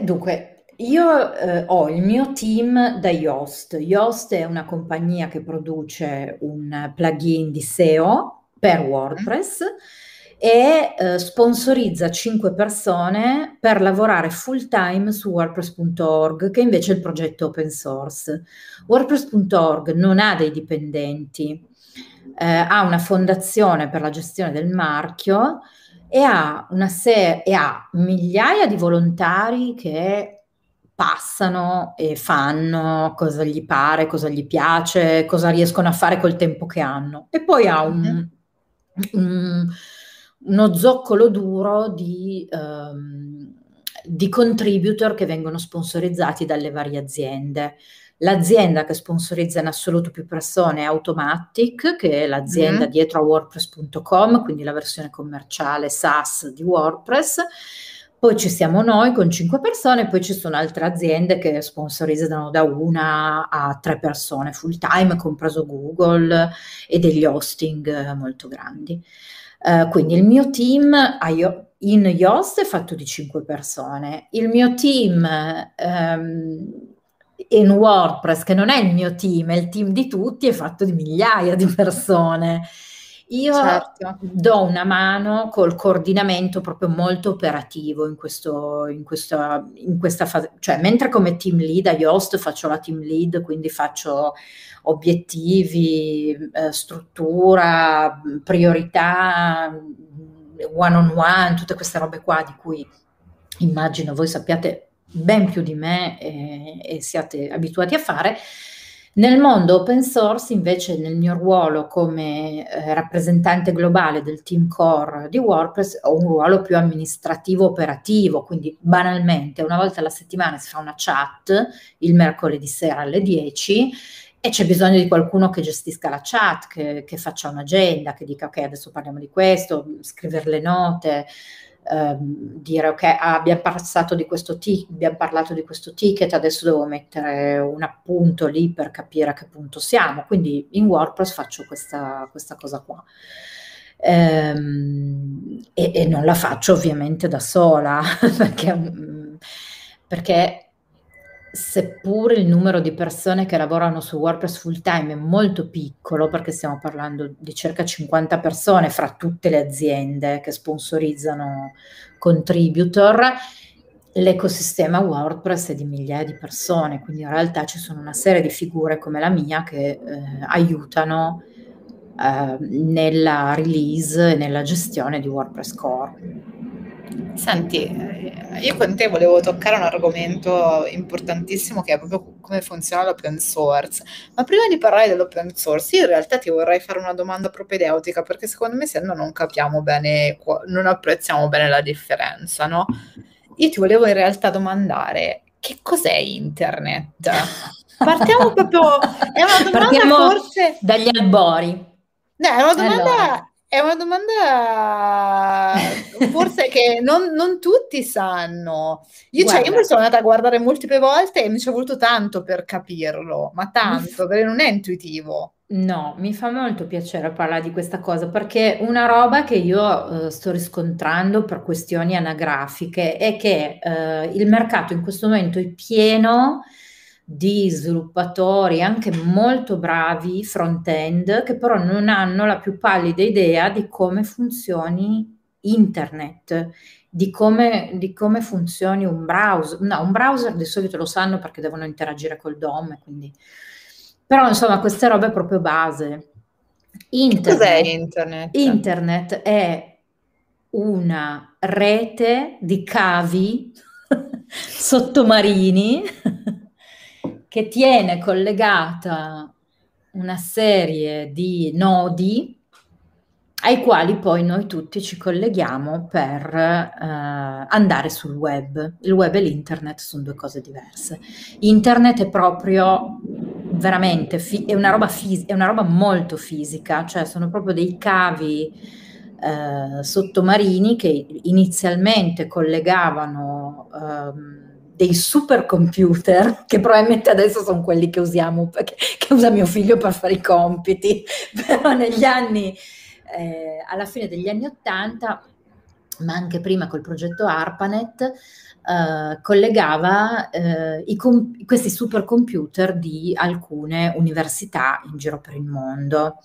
dunque io eh, ho il mio team da Yoast. Yoast è una compagnia che produce un plugin di SEO per WordPress. Mm e eh, sponsorizza 5 persone per lavorare full time su WordPress.org, che invece è il progetto open source. WordPress.org non ha dei dipendenti, eh, ha una fondazione per la gestione del marchio e ha, una se- e ha migliaia di volontari che passano e fanno cosa gli pare, cosa gli piace, cosa riescono a fare col tempo che hanno. E poi ha un, mm-hmm. un uno zoccolo duro di, um, di contributor che vengono sponsorizzati dalle varie aziende. L'azienda che sponsorizza in assoluto più persone è Automatic, che è l'azienda mm. dietro a WordPress.com, quindi la versione commerciale SaaS di WordPress. Poi ci siamo noi con cinque persone, poi ci sono altre aziende che sponsorizzano da una a tre persone full time, compreso Google e degli hosting molto grandi. Uh, quindi il mio team in Yoast è fatto di 5 persone, il mio team um, in WordPress, che non è il mio team, è il team di tutti, è fatto di migliaia di persone. Io certo. do una mano col coordinamento proprio molto operativo in, questo, in, questa, in questa fase, cioè mentre come team lead a Yoast faccio la team lead, quindi faccio obiettivi, eh, struttura, priorità, one on one, tutte queste robe qua di cui immagino voi sappiate ben più di me e, e siate abituati a fare. Nel mondo open source, invece, nel mio ruolo come eh, rappresentante globale del team core di WordPress, ho un ruolo più amministrativo operativo, quindi banalmente una volta alla settimana si fa una chat il mercoledì sera alle 10 e c'è bisogno di qualcuno che gestisca la chat, che, che faccia un'agenda, che dica ok, adesso parliamo di questo, scrivere le note, ehm, dire ok, ah, abbiamo, di questo t- abbiamo parlato di questo ticket, adesso devo mettere un appunto lì per capire a che punto siamo. Quindi in WordPress faccio questa, questa cosa qua. Ehm, e, e, non la faccio ovviamente da sola, [laughs] perché, mm, perché seppur il numero di persone che lavorano su WordPress full time è molto piccolo, perché stiamo parlando di circa 50 persone fra tutte le aziende che sponsorizzano contributor, l'ecosistema WordPress è di migliaia di persone, quindi in realtà ci sono una serie di figure come la mia che eh, aiutano eh, nella release e nella gestione di WordPress Core. Senti, eh, io con te volevo toccare un argomento importantissimo che è proprio come funziona l'open source. Ma prima di parlare dell'open source, io in realtà ti vorrei fare una domanda propedeutica perché secondo me se no non capiamo bene, non apprezziamo bene la differenza, no? Io ti volevo in realtà domandare che cos'è internet? Partiamo proprio, è una domanda Partiamo forse... dagli albori. No, è una domanda allora. È una domanda forse che non, non, tutti sanno. Io, cioè, io mi sono andata a guardare multiple volte e mi ci è voluto tanto per capirlo, ma tanto, [laughs] perché non è intuitivo. No, mi fa molto piacere parlare di questa cosa perché una roba che io eh, sto riscontrando per questioni anagrafiche è che eh, il mercato in questo momento è pieno di sviluppatori anche molto bravi front-end che però non hanno la più pallida idea di come funzioni internet, di come, di come funzioni un browser. No, un browser di solito lo sanno perché devono interagire col DOM, quindi... però insomma queste robe è proprio base. Internet, Cos'è internet? Internet è una rete di cavi [laughs] sottomarini che tiene collegata una serie di nodi ai quali poi noi tutti ci colleghiamo per eh, andare sul web. Il web e l'internet sono due cose diverse. Internet è proprio veramente, fi- è, una roba fis- è una roba molto fisica, cioè sono proprio dei cavi eh, sottomarini che inizialmente collegavano ehm, dei supercomputer, che probabilmente adesso sono quelli che usiamo, che, che usa mio figlio per fare i compiti, [laughs] però negli anni, eh, alla fine degli anni Ottanta, ma anche prima col progetto ARPANET, Uh, collegava uh, com- questi supercomputer di alcune università in giro per il mondo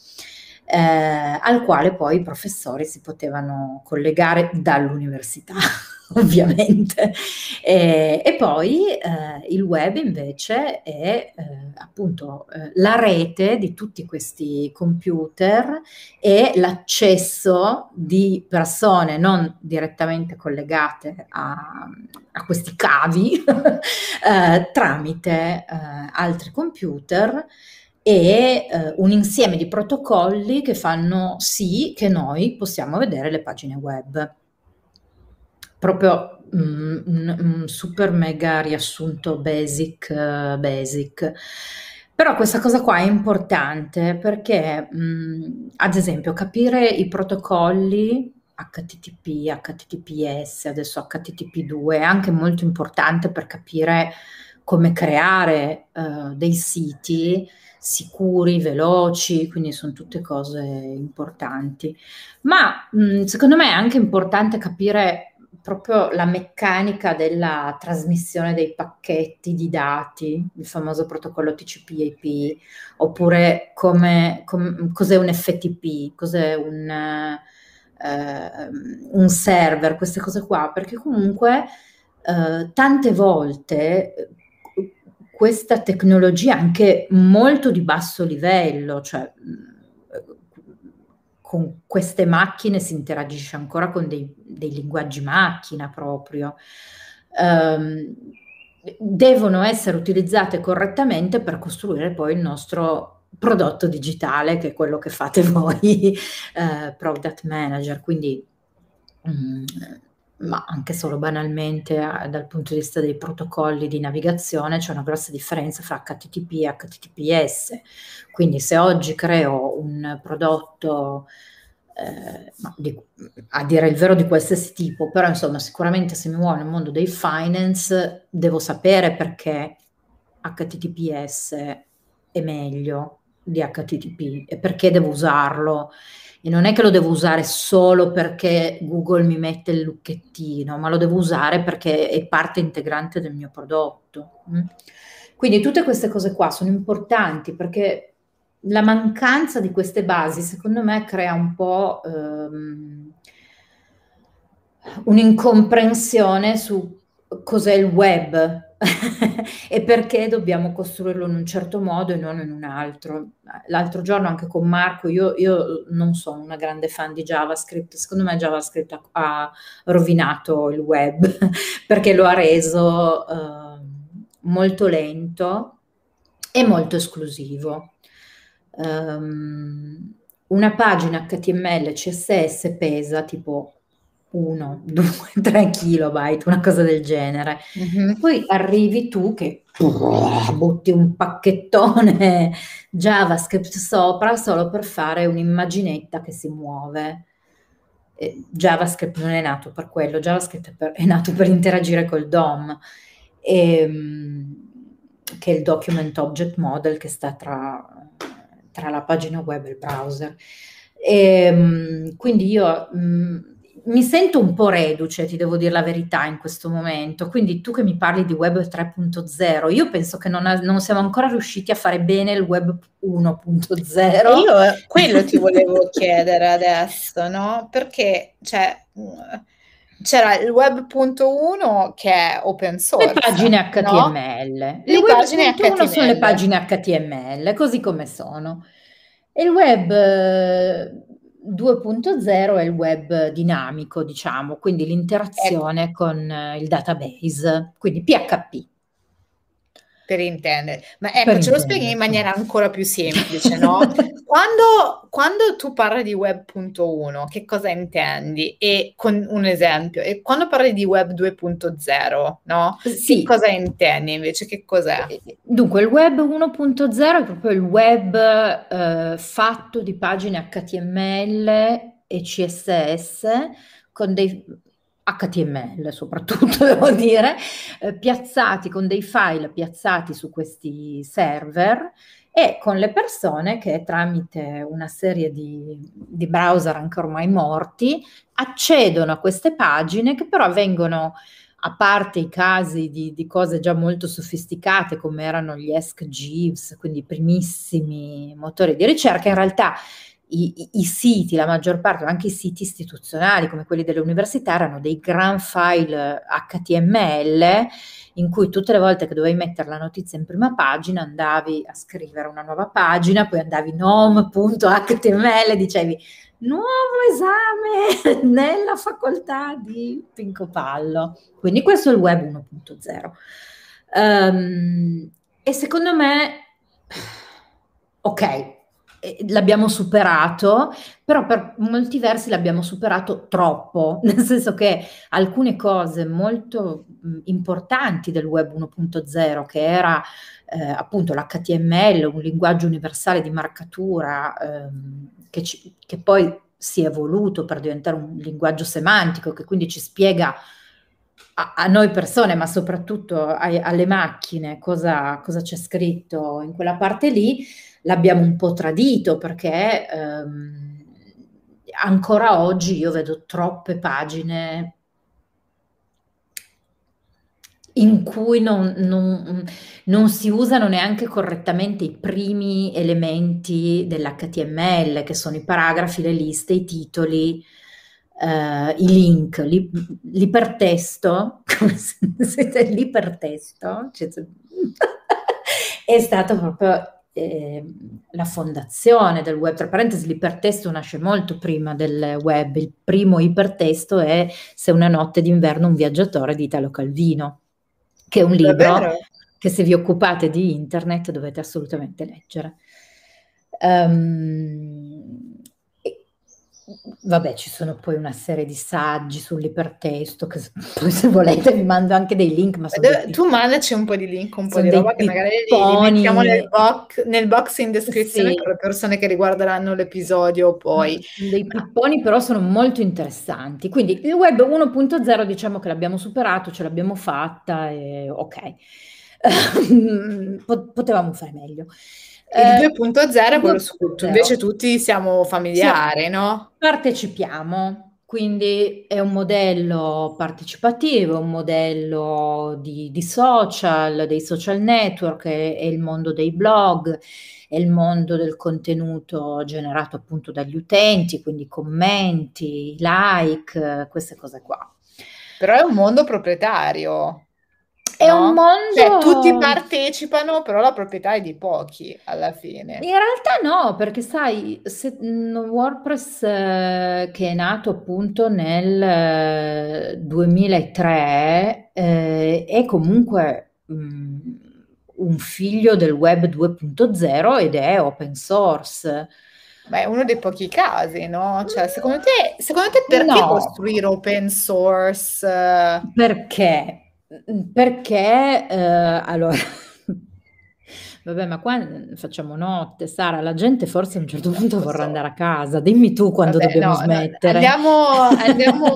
eh, al quale poi i professori si potevano collegare dall'università. [laughs] ovviamente. E, e poi eh, il web invece è eh, appunto eh, la rete di tutti questi computer e l'accesso di persone non direttamente collegate a, a questi cavi [laughs] eh, tramite eh, altri computer e eh, un insieme di protocolli che fanno sì che noi possiamo vedere le pagine web. Proprio mm, un, un, super mega riassunto basic, uh, basic. Però questa cosa qua è importante perché, mh, mm, ad esempio, capire i protocolli HTTP, HTTPS, adesso HTTP2 è anche molto importante per capire come creare uh, dei siti sicuri, veloci, quindi sono tutte cose importanti. Ma mh, secondo me è anche importante capire proprio la meccanica della trasmissione dei pacchetti di dati, il famoso protocollo TCP/IP, oppure come, com, cos'è un FTP, cos'è un, eh, un, server, queste cose qua, perché comunque eh, tante volte questa tecnologia anche molto di basso livello, cioè con queste macchine si interagisce ancora con dei, dei linguaggi macchina proprio. Um, devono essere utilizzate correttamente per costruire poi il nostro prodotto digitale, che è quello che fate [laughs] voi, uh, Product Manager. Quindi um, ma anche solo banalmente eh, dal punto di vista dei protocolli di navigazione c'è una grossa differenza fra HTTP e HTTPS. Quindi se oggi creo un prodotto eh, di, a dire il vero di qualsiasi tipo, però insomma sicuramente se mi muovo nel mondo dei finance devo sapere perché HTTPS è meglio di HTTP e perché devo usarlo e non è che lo devo usare solo perché Google mi mette il lucchettino, ma lo devo usare perché è parte integrante del mio prodotto. Mm? Quindi tutte queste cose qua sono importanti perché la mancanza di queste basi, secondo me, crea un po' ehm, un'incomprensione su cos'è il web, [laughs] e perché dobbiamo costruirlo in un certo modo e non in un altro. L'altro giorno anche con Marco, io, io non sono una grande fan di JavaScript, secondo me JavaScript ha, ha rovinato il web [laughs] perché lo ha reso uh, molto lento e molto esclusivo. Um, una pagina HTML CSS pesa tipo 1, 2, 3 kilobyte, una cosa del genere. Mm-hmm. Poi arrivi tu che [laughs] butti un pacchettone [laughs] JavaScript sopra solo per fare un'immaginetta che si muove. E JavaScript non è nato per quello, JavaScript è, per, è nato per interagire col DOM, e, ehm, che è il Document Object Model che sta tra, tra la pagina web e il browser. E, ehm, quindi io... Mh, mi sento un po' reduce, ti devo dire la verità in questo momento. Quindi tu che mi parli di web 3.0, io penso che non, non siamo ancora riusciti a fare bene il web 1.0. Io eh, quello ti [laughs] volevo chiedere adesso, no? Perché cioè, c'era il web.1 che è open source. Le pagine HTML. No? Le, le pagine HTML sono le pagine HTML, così come sono. E il web 2.0 è il web dinamico, diciamo, quindi l'interazione ecco. con eh, il database, quindi PHP per intendere. Ma ecco, ce lo spieghi in maniera ancora più semplice, no? [laughs] quando, quando, tu parli di web.1, che cosa intendi? E con un esempio, e quando parli di web 2.0, no? Sì. Che cosa intendi invece? Che cos'è? Dunque, il web 1.0 è proprio il web eh, fatto di pagine HTML e CSS con dei HTML soprattutto, [laughs] devo dire, eh, piazzati con dei file piazzati su questi server e con le persone che tramite una serie di, di browser anche ormai morti accedono a queste pagine che però vengono a parte i casi di, di, cose già molto sofisticate come erano gli Ask Jeeves, quindi i primissimi motori di ricerca, in realtà i, i, siti, la maggior parte, anche i siti istituzionali come quelli delle università, erano dei gran file HTML in cui tutte le volte che dovevi mettere la notizia in prima pagina andavi a scrivere una nuova pagina, poi andavi nom.html, dicevi nuovo esame [laughs] nella facoltà di Pinco Pallo. Quindi questo è il web 1.0. Um, ehm, e secondo me, [sighs] ok, l'abbiamo superato, però per molti versi l'abbiamo superato troppo, [laughs] nel senso che alcune cose molto importanti del web 1.0, che era eh, appunto l'HTML, un linguaggio universale di marcatura, ehm, che, ci, che poi si è evoluto per diventare un linguaggio semantico, che quindi ci spiega a, noi persone, ma soprattutto a, alle macchine, cosa, cosa c'è scritto in quella parte lì, l'abbiamo un po' tradito perché ehm, ancora oggi io vedo troppe pagine in cui non, non, non, si usano neanche correttamente i primi elementi dell'HTML, che sono i paragrafi, le liste, i titoli, eh, i link, l'i, l'ipertesto, l'ipertesto, [laughs] cioè, [laughs] è stato proprio eh, la fondazione del web. Tra parentesi, l'ipertesto nasce molto prima del web. Il primo ipertesto è Se una notte d'inverno un viaggiatore di Italo Calvino, che è un libro Davvero? che se vi occupate di internet dovete assolutamente leggere. Um, Vabbè, ci sono poi una serie di saggi sull'ipertesto che [laughs] poi se volete vi mando anche dei link. Ma dei, tu mandaci un po' di link, un po' di roba che magari li, li mettiamo nel box, nel box in descrizione sì. per le persone che riguarderanno l'episodio poi. Dei pipponi però sono molto interessanti. Quindi il web 1.0 diciamo che l'abbiamo superato, ce l'abbiamo fatta e ok. [laughs] Potevamo fare meglio. Il 2.0 è quello su cui invece tutti siamo familiari, sì, no? Partecipiamo, quindi è un modello partecipativo, un modello di, di social, dei social network, è, è, il mondo dei blog, è il mondo del contenuto generato appunto dagli utenti, quindi commenti, like, queste cose qua. Però è un mondo proprietario. È no? un mondo... Cioè, tutti partecipano, però la proprietà è di pochi alla fine. In realtà no, perché sai, se, WordPress eh, che è nato appunto nel 2003 eh, è comunque mh, mm, un figlio del web 2.0 ed è open source. Beh, è uno dei pochi casi, no? Cioè, secondo te, secondo te perché no. costruire open source? Perché? Perché, ehm, allora [laughs] vabbè, ma qua facciamo notte, Sara, la gente forse a un certo punto vorrà andare a casa. Dimmi tu quando Vabbè, dobbiamo no, smettere. andiamo [laughs] andiamo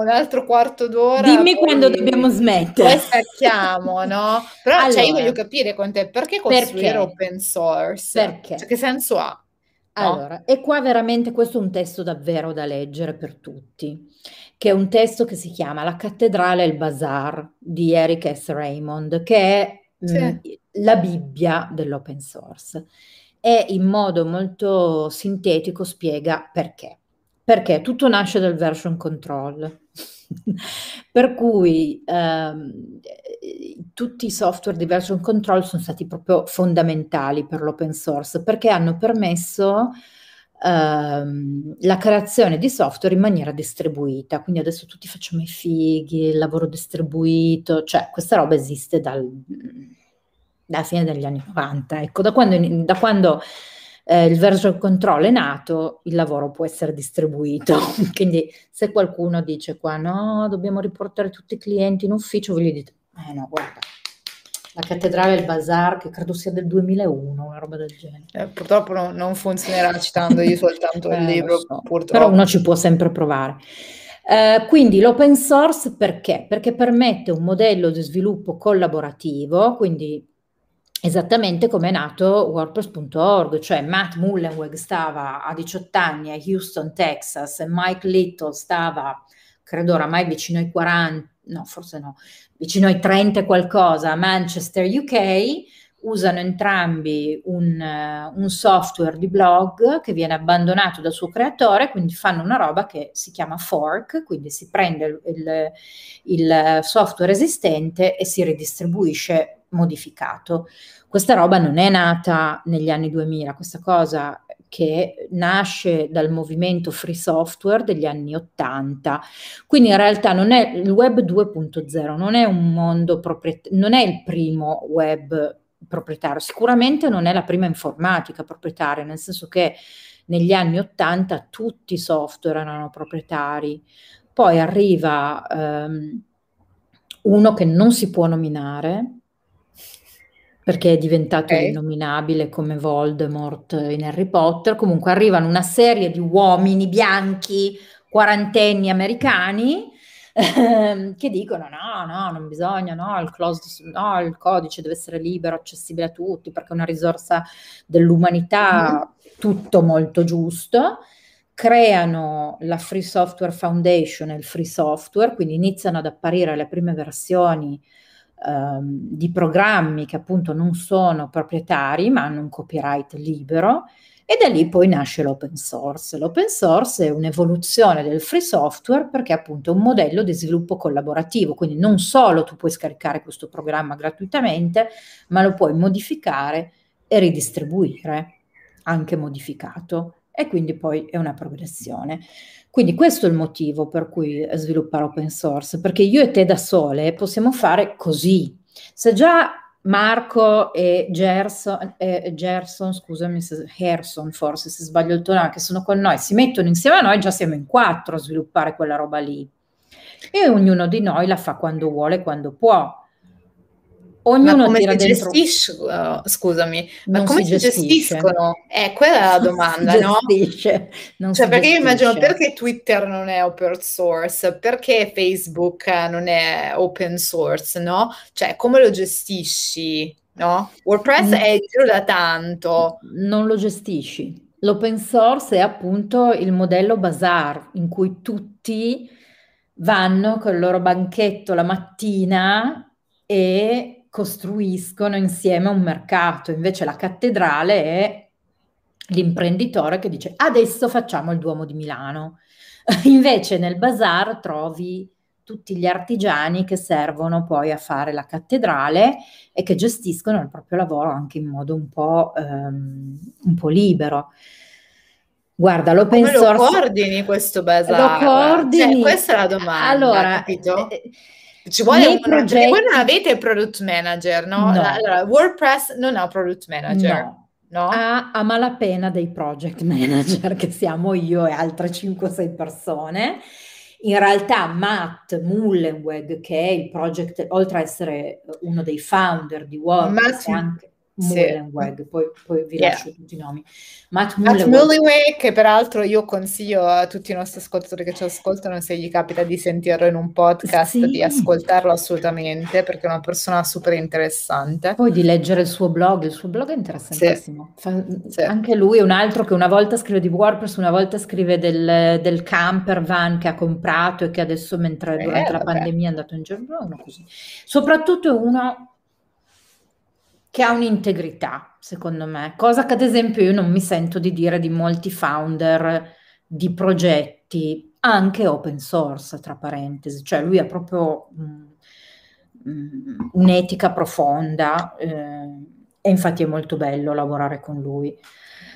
un altro quarto d'ora, Dimmi quando dobbiamo smettere. poi stacchiamo, no, però, cioè, io voglio capire con te perché costruire Perché? open source? Perché? Cioè, che senso ha? No? Allora, e qua veramente questo è un testo davvero da leggere per tutti, che è un testo che si chiama La cattedrale e il bazar di Eric S. Raymond, che è Sì. mh, la Bibbia dell'open source. E in modo molto sintetico spiega perché. Perché tutto nasce dal version control. [laughs] per cui ehm, tutti i software di version control sono stati proprio fondamentali per l'open source perché hanno permesso ehm, la creazione di software in maniera distribuita. Quindi adesso tutti facciamo i fighi, il lavoro distribuito, cioè questa roba esiste dal, dalla fine degli anni 90. Ecco, da quando, da quando eh, il version control è nato, il lavoro può essere distribuito. [laughs] Quindi se qualcuno dice qua no, dobbiamo riportare tutti i clienti in ufficio, voi gli dite, eh no, guarda, la cattedrale il bazar, che credo sia del 2001, una roba del genere. Eh, purtroppo non, non funzionerà citandogli soltanto il Eh, libro, lo so, però uno ci può sempre provare. Eh, quindi l'open source perché? Perché permette un modello di sviluppo collaborativo, quindi esattamente come è nato WordPress.org, cioè Matt Mullenweg stava a 18 anni a Houston, Texas e Mike Little stava, credo oramai vicino ai 40, no, forse no, vicino ai 30 e qualcosa Manchester, UK, usano entrambi un, uh, un, software di blog che viene abbandonato dal suo creatore, quindi fanno una roba che si chiama fork, quindi si prende il, il software esistente e si ridistribuisce modificato. Questa roba non è nata negli anni 2000, questa cosa che nasce dal movimento free software degli anni 80. Quindi in realtà non è il web 2.0, non è un mondo proprietario, non è il primo web proprietario, sicuramente non è la prima informatica proprietaria, nel senso che negli anni 80 tutti i software erano proprietari. Poi arriva um, uno che non si può nominare, perché è diventato okay. innominabile come Voldemort in Harry Potter. Comunque arrivano una serie di uomini bianchi, quarantenni americani, ehm, che dicono no, no, non bisogna, no il, closed, no, il codice deve essere libero, accessibile a tutti, perché è una risorsa dell'umanità, mm. tutto molto giusto. Creano la Free Software Foundation e il Free Software, quindi iniziano ad apparire le prime versioni di programmi che appunto non sono proprietari ma hanno un copyright libero e da lì poi nasce l'open source. L'open source è un'evoluzione del free software perché appunto è un modello di sviluppo collaborativo, quindi non solo tu puoi scaricare questo programma gratuitamente, ma lo puoi modificare e ridistribuire anche modificato e quindi poi è una progressione. Quindi questo è il motivo per cui sviluppare open source, perché io e te da sole possiamo fare così. Se già Marco e Gerson, eh, Gerson scusami, se, Gerson forse se sbaglio il tono, che sono con noi, si mettono insieme a noi, già siamo in quattro a sviluppare quella roba lì. E ognuno di noi la fa quando vuole, quando può. Ognuno ma come tira si dentro... gestiscono, scusami, ma Non come si si, gestisce. gestiscono? Eh, quella è la domanda, no? gestisce, non Cioè, perché io immagino gestisce. perché Twitter non è open source, perché Facebook eh, non è open source, no? Cioè, come lo gestisci, no? WordPress Mm. è in giro da tanto. Non lo gestisci. L'open source è appunto il modello bazar in cui tutti vanno con il loro banchetto la mattina e costruiscono insieme un mercato. Invece la cattedrale è l'imprenditore che dice adesso facciamo il Duomo di Milano. [laughs] Invece nel bazar trovi tutti gli artigiani che servono poi a fare la cattedrale e che gestiscono il proprio lavoro anche in modo un po', ehm, un po' libero. Guarda, l'open Come lo source coordini questo lo bazar? coordini. Cioè, questa è la domanda, Allora, capito? eh, Ci vuole nei una, perché progetti voi non avete product manager, no? No. Allora, WordPress non ha product manager, No. no? ha a malapena dei project [laughs] manager, che siamo io e altre 5-6 persone. In realtà Matt Mullenweg, che è il project, oltre a essere uno dei founder di WordPress, Matt- anche Mullenweg, sì. poi, poi, vi yeah. lascio tutti i nomi. Matt Mullenweg, che peraltro io consiglio a tutti i nostri ascoltatori che ci ascoltano, se gli capita di sentirlo in un podcast, sì. di ascoltarlo assolutamente, perché è una persona super interessante. Poi di leggere il suo blog, il suo blog è interessantissimo. Sì. Fa, anche lui è un altro che una volta scrive di WordPress, una volta scrive del, del camper van che ha comprato e che adesso mentre eh, durante vabbè. la pandemia è andato in giro, così. Soprattutto è uno che ha un'integrità, secondo me, cosa che ad esempio io non mi sento di dire di molti founder di progetti, anche open source, tra parentesi, cioè lui ha proprio um, un'etica profonda eh, e infatti è molto bello lavorare con lui.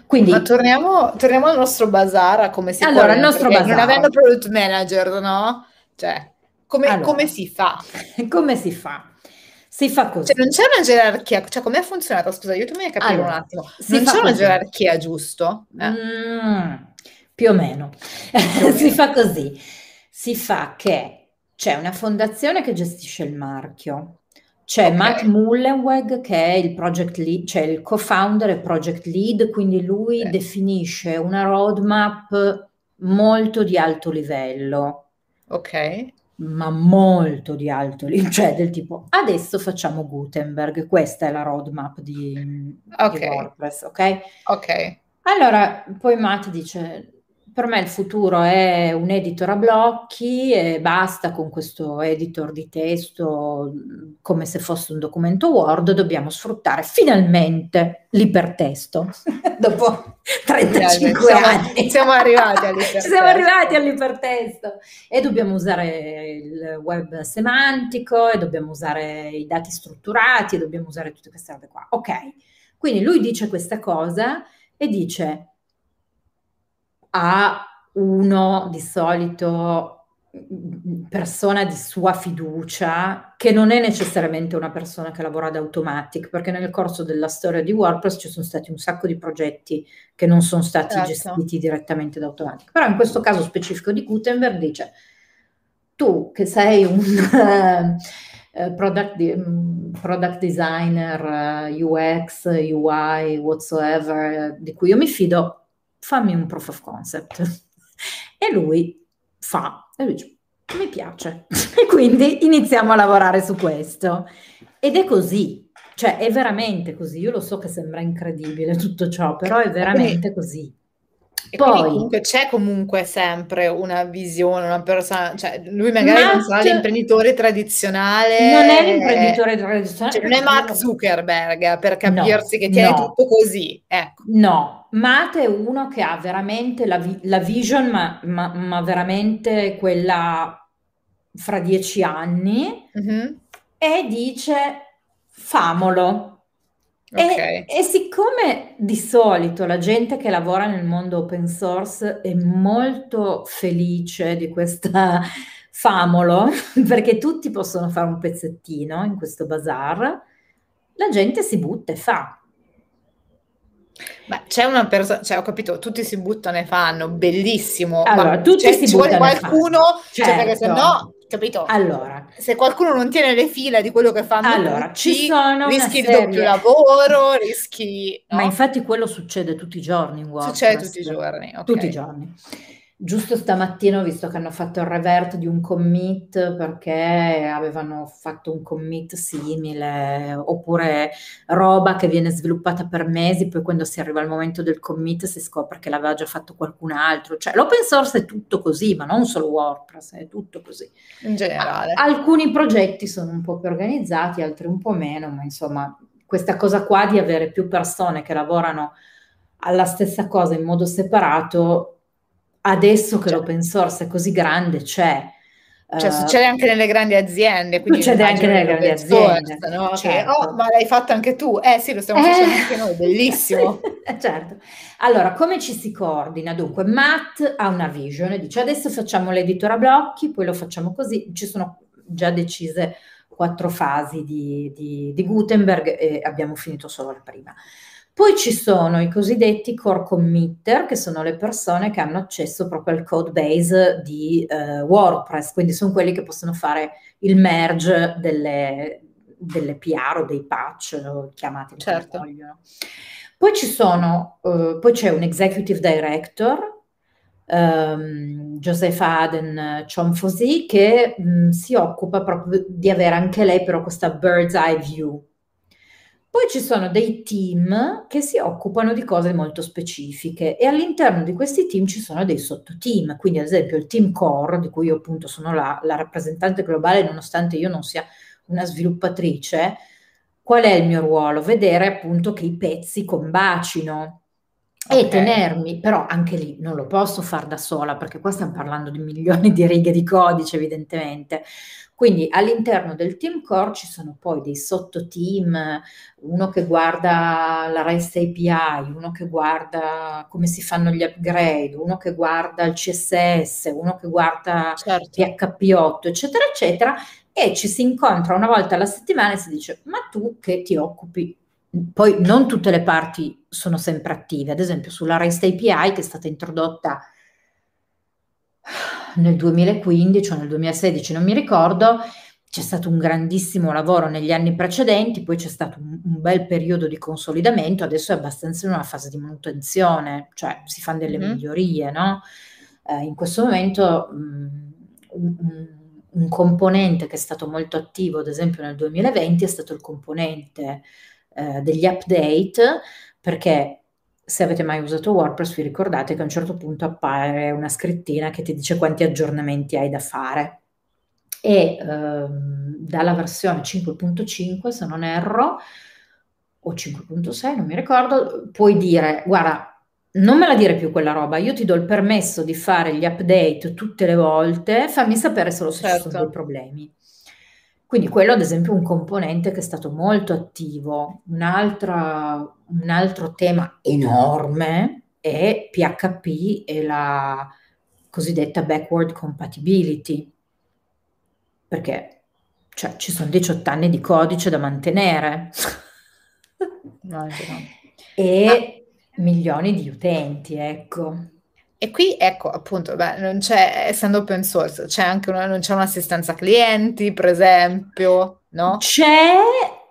Quindi, Ma torniamo, torniamo al nostro bazar, come si allora, il nostro bazar. Non avendo product manager, no? Cioè, come, allora, come si fa? [laughs] come si fa? Si fa così. Cioè, non c'è una gerarchia, cioè come è funzionata? Scusa, aiutami a capire allora, un attimo. Non c'è una gerarchia, giusto? Eh. Mm, più o meno. Più [laughs] si fa così. Si fa che c'è una fondazione che gestisce il marchio. C'è okay. Matt Mullenweg che è il project lead, cioè il co-founder e project lead, quindi lui okay. definisce una roadmap molto di alto livello. Ok ma molto di alto, [laughs] cioè del tipo adesso facciamo Gutenberg, questa è la roadmap di, okay. di WordPress, ok? Ok. Allora, poi Matt dice, per me il futuro è un editor a blocchi e basta con questo editor di testo come se fosse un documento Word, dobbiamo sfruttare finalmente l'ipertesto [laughs] dopo 35 siamo, anni. Siamo arrivati [laughs] all'ipertesto. siamo arrivati all'ipertesto e dobbiamo usare il web semantico e dobbiamo usare i dati strutturati e dobbiamo usare tutte queste robe qua. Ok, quindi lui dice questa cosa e dice a uno di solito persona di sua fiducia che non è necessariamente una persona che lavora ad Automatic perché nel corso della storia di WordPress ci sono stati un sacco di progetti che non sono stati certo. gestiti direttamente da Automatic però in questo caso specifico di Gutenberg dice tu che sei un uh, [laughs] product, di, um, product, designer uh, UX, UI, whatsoever di cui io mi fido fammi un proof of concept. [laughs] e lui fa, e lui dice, mi piace. [laughs] e quindi iniziamo a lavorare su questo. Ed è così, cioè è veramente così. Io lo so che sembra incredibile tutto ciò, però è veramente così. E Poi, comunque c'è comunque sempre una visione, una persona, cioè lui magari Matt, non sarà l'imprenditore tradizionale. Non è l'imprenditore tradizionale. Cioè, non è Mark Zuckerberg per capirsi no, che tiene no, tutto così. Ecco. No, Matt è uno che ha veramente la, la vision, ma, ma, ma, veramente quella fra dieci anni, mm-hmm. e dice famolo Okay. E, e, siccome di solito la gente che lavora nel mondo open source è molto felice di questa [laughs] famolo, perché tutti possono fare un pezzettino in questo bazar, la gente si butta e fa. Beh, c'è una persona, cioè ho capito, tutti si buttano e fanno, bellissimo. Allora, ma tutti si ci buttano vuole qualcuno, certo. cioè perché se certo. no Capito? Allora, se qualcuno non tiene le file di quello che fanno allora, tutti, ci sono rischi il doppio lavoro, rischi... No? Ma infatti quello succede tutti i giorni in WordPress. Succede tutti i giorni, okay. Tutti i giorni. Giusto stamattina ho visto che hanno fatto il revert di un commit perché avevano fatto un commit simile, oppure roba che viene sviluppata per mesi, poi quando si arriva al momento del commit si scopre che l'aveva già fatto qualcun altro. Cioè l'open source è tutto così, ma non solo WordPress, è tutto così. In generale. alcuni progetti sono un po' più organizzati, altri un po' meno, ma insomma questa cosa qua di avere più persone che lavorano alla stessa cosa in modo separato adesso che cioè, l'open source è così grande c'è. Cioè, uh, succede anche nelle grandi aziende. Succede anche nelle grandi aziende. Source, no? certo. che, oh, ma l'hai fatto anche tu? Eh sì, lo stiamo facendo eh, anche noi, [laughs] bellissimo. [laughs] certo. Allora, come ci si coordina? Dunque, Matt ha una vision e dice adesso facciamo l'editor a blocchi, poi lo facciamo così. Ci sono già decise quattro fasi di, di, di Gutenberg e abbiamo finito solo la prima. Poi ci sono i cosiddetti core committer, che sono le persone che hanno accesso proprio al code base di eh, WordPress, quindi sono quelli che possono fare il merge delle, delle PR o dei patch, chiamati certo. vogliono. Poi ci sono, uh, poi c'è un executive director, um, Josefa Aden Chomfosi, che mh, si occupa proprio di avere anche lei però questa bird's eye view. Poi ci sono dei team che si occupano di cose molto specifiche e all'interno di questi team ci sono dei sottoteam, quindi ad esempio il team core, di cui io appunto sono la, la rappresentante globale, nonostante io non sia una sviluppatrice, qual è il mio ruolo? Vedere appunto che i pezzi combacino okay. e tenermi, però anche lì non lo posso fare da sola perché qua stiamo parlando di milioni di righe di codice evidentemente. Quindi all'interno del team core ci sono poi dei sottoteam, uno che guarda la REST API, uno che guarda come si fanno gli upgrade, uno che guarda il CSS, uno che guarda certo. PHP8, eccetera, eccetera, e ci si incontra una volta alla settimana e si dice ma tu che ti occupi? Poi non tutte le parti sono sempre attive, ad esempio sulla REST API che è stata introdotta nel 2015 o nel 2016, non mi ricordo, c'è stato un grandissimo lavoro negli anni precedenti, poi c'è stato un, un, bel periodo di consolidamento, adesso è abbastanza in una fase di manutenzione, cioè si fanno delle mm-hmm. migliorie, no? Eh, in questo momento mh, mm, un, un componente che è stato molto attivo, ad esempio nel 2020, è stato il componente eh, degli update, perché se avete mai usato WordPress vi ricordate che a un certo punto appare una scrittina che ti dice quanti aggiornamenti hai da fare. E ehm, dalla versione 5.5, se non erro, o 5.6, non mi ricordo, puoi dire, guarda, non me la dire più quella roba, io ti do il permesso di fare gli update tutte le volte, fammi sapere solo se certo. ci sono certo. dei problemi. Quindi quello ad esempio è un componente che è stato molto attivo. un altro tema enorme è PHP e la cosiddetta backward compatibility, perché cioè, ci sono 18 anni di codice da mantenere. No, e milioni di utenti, ecco. E qui, ecco, appunto, beh, non c'è, essendo open source, c'è anche una, non c'è un'assistenza clienti, per esempio, no? C'è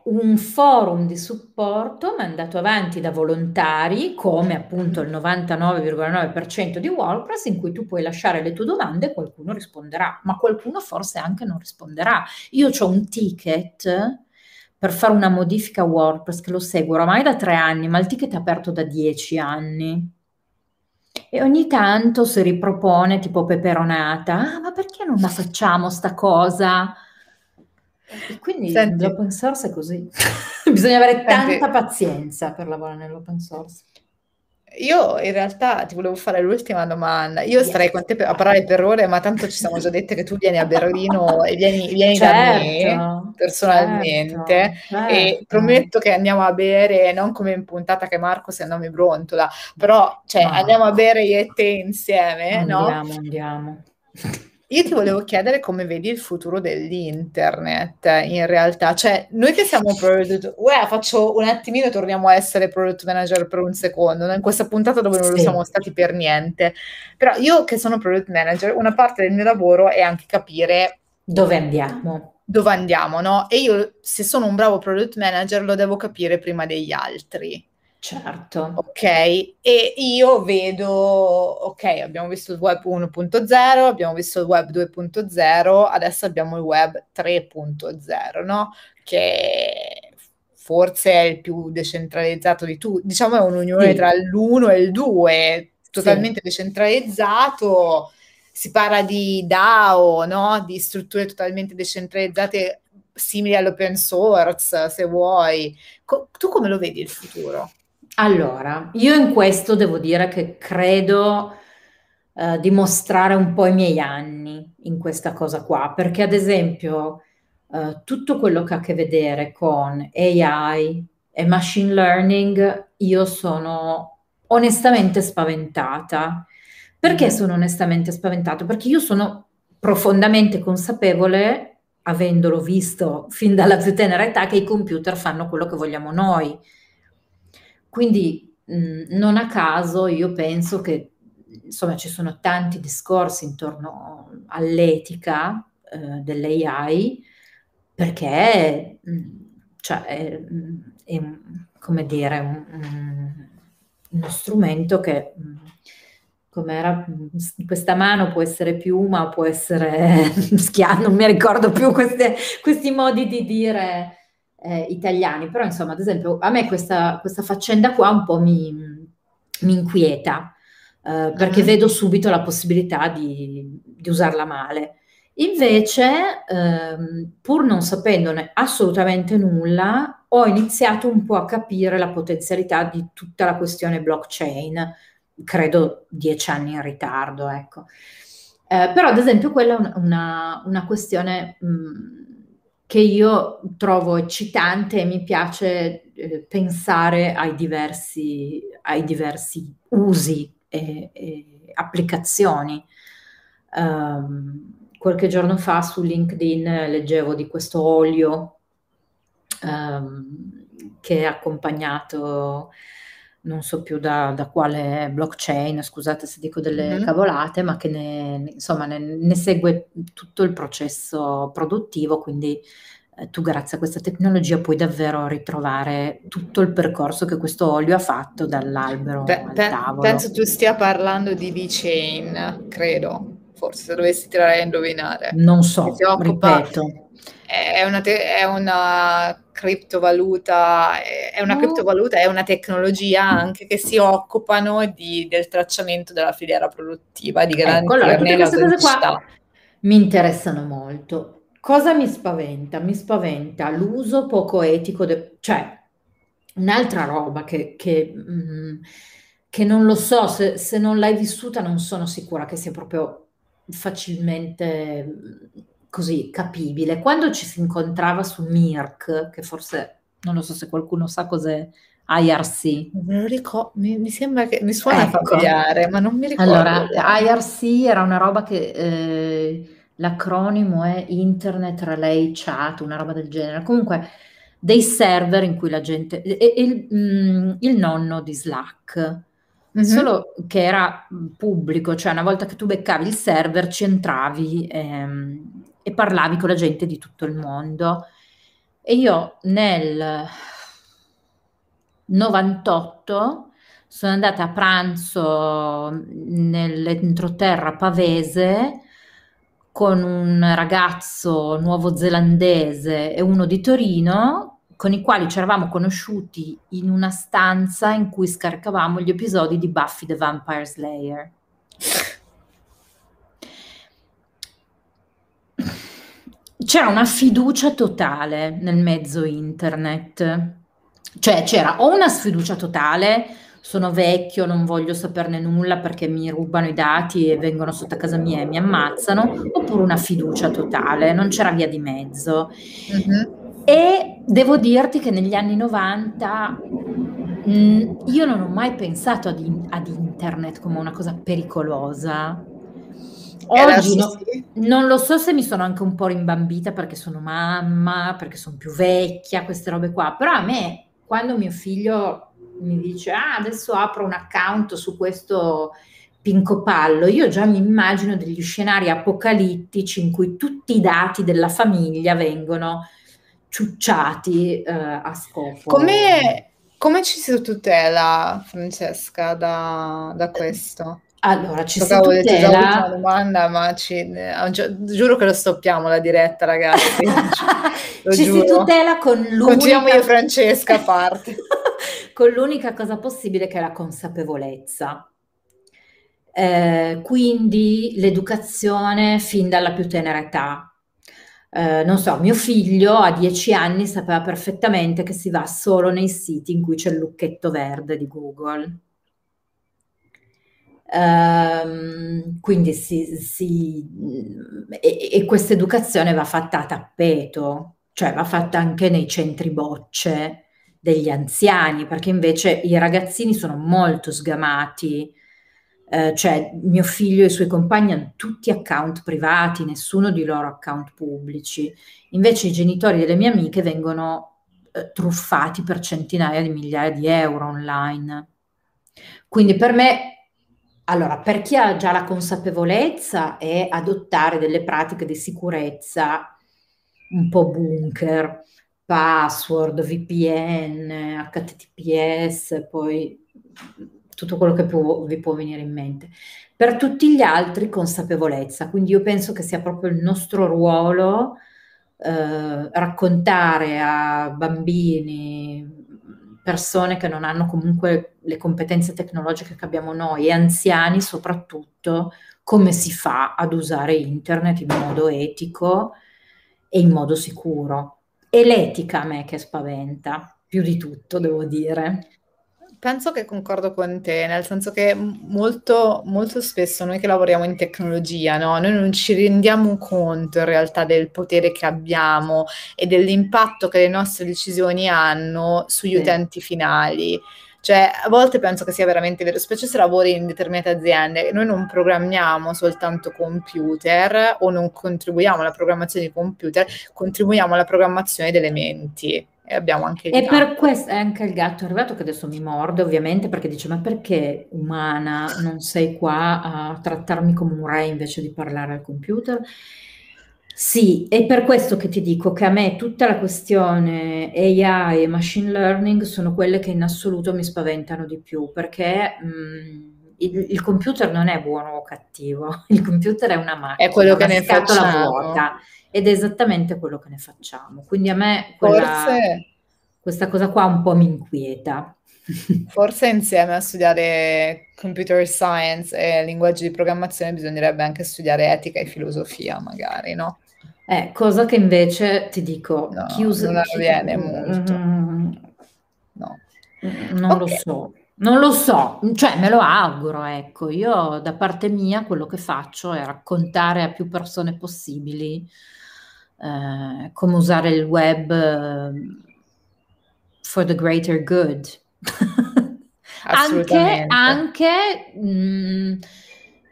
un forum di supporto mandato avanti da volontari, come appunto il 99,9% di WordPress, in cui tu puoi lasciare le tue domande e qualcuno risponderà, ma qualcuno forse anche non risponderà. Io ho un ticket per fare una modifica WordPress che lo seguo oramai da tre anni, ma il ticket è aperto da dieci anni. E ogni tanto si ripropone tipo peperonata, ah, ma perché non la facciamo sta cosa? E quindi Senti, l'open source è così. [laughs] Bisogna avere tanta Senti, pazienza per lavorare nell'open source. Io in realtà ti volevo fare l'ultima domanda. Io yes. starei con te a parlare per ore, ma tanto ci siamo già dette che tu vieni a Berlino e vieni, vieni certo, da me certo, personalmente. Certo, e certo. prometto che andiamo a bere, non come in puntata che Marco se no mi brontola, però cioè, no. andiamo a bere io e te insieme. Andiamo, no? andiamo. Io ti volevo chiedere come vedi il futuro dell'internet in realtà, cioè noi che siamo product, uè, faccio un attimino torniamo a essere product manager per un secondo, in questa puntata dove non sì. lo siamo stati per niente, però io che sono product manager, una parte del mio lavoro è anche capire dove andiamo. Dove andiamo, no? E io se sono un bravo product manager lo devo capire prima degli altri. Certo. Ok, e io vedo, ok, abbiamo visto il web 1.0, abbiamo visto il web 2.0, adesso abbiamo il web 3.0, no? Che forse è il più decentralizzato di tutti, diciamo è un'unione sì. tra l'1 e il 2, totalmente sì. decentralizzato, si parla di DAO, no? Di strutture totalmente decentralizzate simili all'open source, se vuoi. Co- tu come lo vedi il futuro? Allora, io in questo devo dire che credo eh, di mostrare un po' i miei anni in questa cosa qua, perché ad esempio eh, tutto quello che ha a che vedere con AI e machine learning, io sono onestamente spaventata. Perché sono onestamente spaventata? Perché io sono profondamente consapevole, avendolo visto fin dalla più tenera età, che i computer fanno quello che vogliamo noi quindi mh, mhmm, non a caso io penso che insomma ci sono tanti discorsi intorno all'etica eh, dell'AI perché cioè, è, è, come dire, un, uno strumento che com'era questa mano può essere piuma, può essere [laughs] schiavo, non mi ricordo più queste, questi modi di dire eh, italiani, però insomma, ad esempio, a me questa, questa faccenda qua un po' mi, mi inquieta, eh, perché uh-huh. vedo subito la possibilità di, di usarla male. Invece, ehm, pur non sapendone assolutamente nulla, ho iniziato un po' a capire la potenzialità di tutta la questione blockchain, credo dieci anni in ritardo, ecco. Eh, però, ad esempio, quella è una, una questione mh, che io trovo eccitante e mi piace eh, pensare ai diversi, ai diversi usi e, e applicazioni. Um, qualche giorno fa su LinkedIn leggevo di questo olio um, che è accompagnato non so più da, da, quale blockchain, scusate se dico delle mm-hmm. cavolate, ma che ne, insomma, ne, ne, segue tutto il processo produttivo, quindi eh, tu grazie a questa tecnologia puoi davvero ritrovare tutto il percorso che questo olio ha fatto dall'albero al pe- tavolo. Penso tu stia parlando di V-Chain, credo, forse se dovessi tirare a indovinare. Non so, ripeto. È una, te- è una criptovaluta, è una criptovaluta, è una tecnologia anche che si occupano di, del tracciamento della filiera produttiva, di garantirne ecco, allora. Mi interessano molto. Cosa mi spaventa? Mi spaventa l'uso poco etico, de- cioè un'altra roba che, che, mh, mm, che non lo so, se, se non l'hai vissuta non sono sicura che sia proprio facilmente così capibile. Quando ci si incontrava su Mirk, che forse non lo so se qualcuno sa cos'è IRC. Me lo ricordo, mi, mi, sembra che mi suona ecco. familiare, ma non mi ricordo. Allora, IRC era una roba che eh, l'acronimo è Internet Relay Chat, una roba del genere. Comunque, dei server in cui la gente. E, il, mm, il nonno di Slack. Mm-hmm. Solo che era pubblico, cioè una volta che tu beccavi il server ci entravi ehm, e parlavi con la gente di tutto il mondo. E io nel 98 sono andata a pranzo nell'entroterra pavese con un ragazzo nuovo-zelandese e uno di Torino con i quali ci eravamo conosciuti in una stanza in cui scaricavamo gli episodi di Buffy the Vampire Slayer. C'era una fiducia totale nel mezzo internet. Cioè c'era o una sfiducia totale, sono vecchio, non voglio saperne nulla perché mi rubano i dati e vengono sotto a casa mia e mi ammazzano, oppure una fiducia totale, non c'era via di mezzo. Mm-hmm. E devo dirti che negli anni 90 mh, mm, io non ho mai pensato ad, in- ad internet come una cosa pericolosa Oggi no, non lo so se mi sono anche un po' rimbambita perché sono mamma, perché sono più vecchia, queste robe qua, però a me quando mio figlio mi dice ah, adesso apro un account su questo Pinco Pallo, io già mi immagino degli scenari apocalittici in cui tutti i dati della famiglia vengono ciucciati eh, a scopo. Come, come ci si tutela, Francesca, da, da questo? Allora, ci si tutela... una domanda, ma ci, giuro che lo stoppiamo la diretta, ragazzi. [laughs] ci giuro. si tutela con l'unica... Continuiamo io Francesca a [laughs] parte. con l'unica cosa possibile che è la consapevolezza. Eh, quindi l'educazione fin dalla più tenera età. Eh, non so, mio figlio a dieci anni sapeva perfettamente che si va solo nei siti in cui c'è il lucchetto verde di Google Um, quindi si, si, e, e questa educazione va fatta a tappeto, cioè va fatta anche nei centri bocce degli anziani, perché invece i ragazzini sono molto sgamati. Eh, cioè mio figlio e i suoi compagni hanno tutti account privati, nessuno di loro account pubblici. Invece i genitori delle mie amiche vengono eh, truffati per centinaia di migliaia di euro online. Quindi per me allora, per chi ha già la consapevolezza è adottare delle pratiche di sicurezza un po' bunker, password, VPN, HTTPS, poi tutto quello che può, vi può venire in mente. Per tutti gli altri consapevolezza, quindi io penso che sia proprio il nostro ruolo eh, raccontare a bambini, persone che non hanno comunque le competenze tecnologiche che abbiamo noi e anziani soprattutto, come si fa ad usare internet in modo etico e in modo sicuro. E l'etica a me che spaventa, più di tutto devo dire. Penso che concordo con te, nel senso che molto, molto spesso noi che lavoriamo in tecnologia, no? Noi non ci rendiamo conto in realtà del potere che abbiamo e dell'impatto che le nostre decisioni hanno sugli sì. utenti finali. Cioè, a volte penso che sia veramente vero, specie se lavori in determinate aziende, noi non programmiamo soltanto computer o non contribuiamo alla programmazione di computer, contribuiamo alla programmazione di elementi e abbiamo anche il E per questo è anche il gatto arrivato che adesso mi morde ovviamente perché dice ma perché umana non sei qua a trattarmi come un re invece di parlare al computer? Sì, è per questo che ti dico che a me tutta la questione AI e machine learning sono quelle che in assoluto mi spaventano di più perché mh, mm, il, il, computer non è buono o cattivo, [laughs] il computer è una macchina, è quello che ne facciamo. vuota ed è esattamente quello che ne facciamo. Quindi a me quella, forse, questa cosa qua un po' mi inquieta. [laughs] Forse insieme a studiare computer science e linguaggi di programmazione bisognerebbe anche studiare etica e filosofia, magari, no? Eh, cosa che invece ti dico, no, chiusa, non avviene molto. Mm, no. Mm, non okay. lo so. Non lo so, cioè me lo auguro, ecco. Io da parte mia quello che faccio è raccontare a più persone possibili eh, come usare il web uh, for the greater good. [laughs] anche, anche, mh, mm,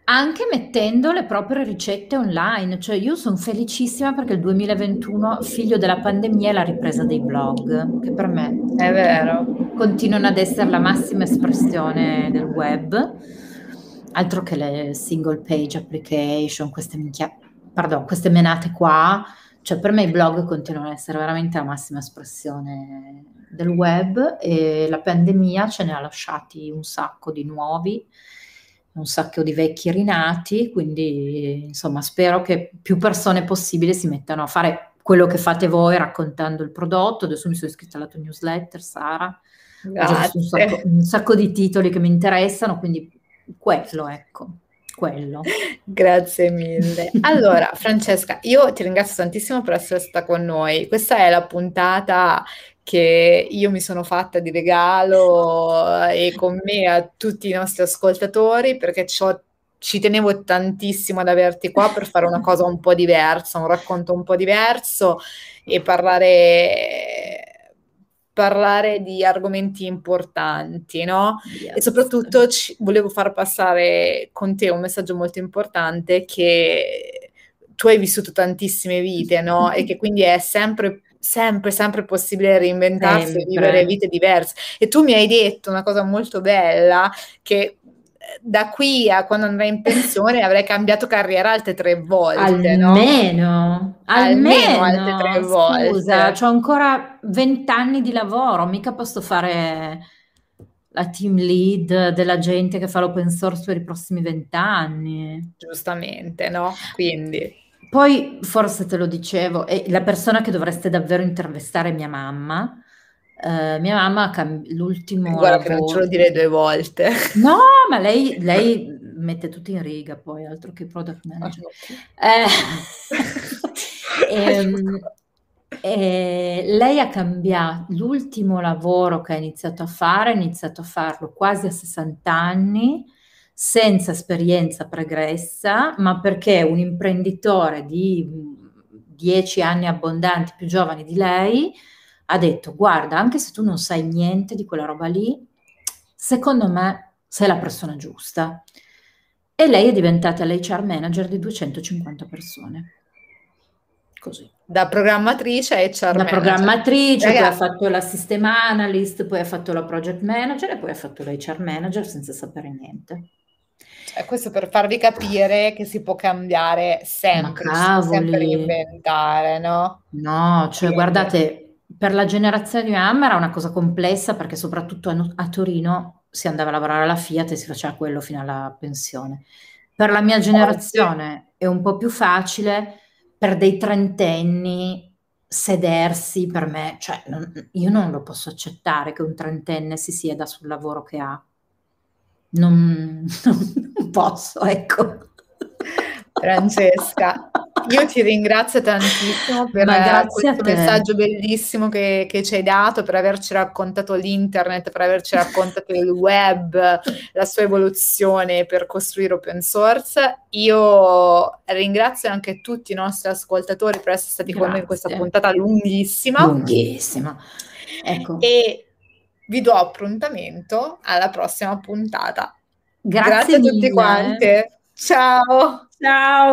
anche, mettendo le proprie ricette online, cioè io sono felicissima perché il 2021, figlio della pandemia, è la ripresa dei blog, che per me è vero, continuano ad essere la massima espressione del web, altro che le single page application, queste minchia, pardon, queste menate qua cioè per me i blog continuano ad essere veramente la massima espressione del web e la pandemia ce ne ha lasciati un sacco di nuovi, un sacco di vecchi rinati, quindi insomma spero che più persone possibili si mettano a fare quello che fate voi raccontando il prodotto. Adesso mi sono iscritta alla tua newsletter, Sara. Grazie. Un sacco, un sacco di titoli che mi interessano, quindi quello, ecco quello. Grazie mille. Allora, [laughs] Francesca, io ti ringrazio tantissimo per essere stata con noi. Questa è la puntata che io mi sono fatta di regalo eh, e con me a tutti i nostri ascoltatori perché ci tenevo tantissimo ad averti qua per fare una cosa un po' diversa, un racconto un po' diverso e parlare parlare di argomenti importanti, no? Yes. E soprattutto ci, volevo far passare con te un messaggio molto importante che tu hai vissuto tantissime vite, no? e che quindi è sempre sempre, sempre possibile reinventarsi sempre. e vivere vite diverse. E tu mi hai detto una cosa molto bella che da qui a quando andrai in pensione [laughs] avrei cambiato carriera altre tre volte. Almeno, no? almeno, almeno altre tre volte. Scusa, ho ancora vent'anni di lavoro, mica posso fare la team lead della gente che fa l'open source per i prossimi vent'anni. Giustamente, no? Quindi. Poi forse te lo dicevo, la persona che dovreste davvero intervistare è mia mamma Uh, mia mamma cam- l'ultimo Guarda lavoro... che non ce lo direi due volte. No, ma lei, lei mette tutto in riga poi, altro che product manager. Eh, [laughs] ehm, eh, lei ha cambiato l'ultimo lavoro che ha iniziato a fare, ha iniziato a farlo quasi a 60 anni, senza esperienza pregressa, ma perché un imprenditore di 10 anni abbondanti più giovani di lei ha detto guarda, anche se tu non sai niente di quella roba lì, secondo me sei la persona giusta. E lei è diventata l'HR manager di 250 persone. Così. Da programmatrice a HR da manager. programmatrice, Ragazzi. poi ha fatto la system analyst, poi ha fatto la project manager e poi ha fatto l'HR manager senza sapere niente. Cioè, questo per farvi capire che si può cambiare sempre, sempre cavoli. reinventare, no? No, cioè Quindi. guardate, per la generazione di mia mamma era una cosa complessa perché soprattutto a, a Torino si andava a lavorare alla Fiat e si faceva quello fino alla pensione. Per la mia generazione è un po' più facile, per dei trentenni sedersi per me, cioè non, io non lo posso accettare che un trentenne si sieda sul lavoro che ha. Non, [laughs] non posso, ecco. Francesca, io ti ringrazio tantissimo per questo messaggio bellissimo che, che, ci hai dato, per averci raccontato l'internet, per averci raccontato il web, la sua evoluzione per costruire open source. Io ringrazio anche tutti i nostri ascoltatori per essere stati Grazie. con noi in questa puntata lunghissima. Lunghissima. Ecco. E vi do appuntamento alla prossima puntata. Grazie, Grazie a tutti mille. quanti. Ciao. Ciao.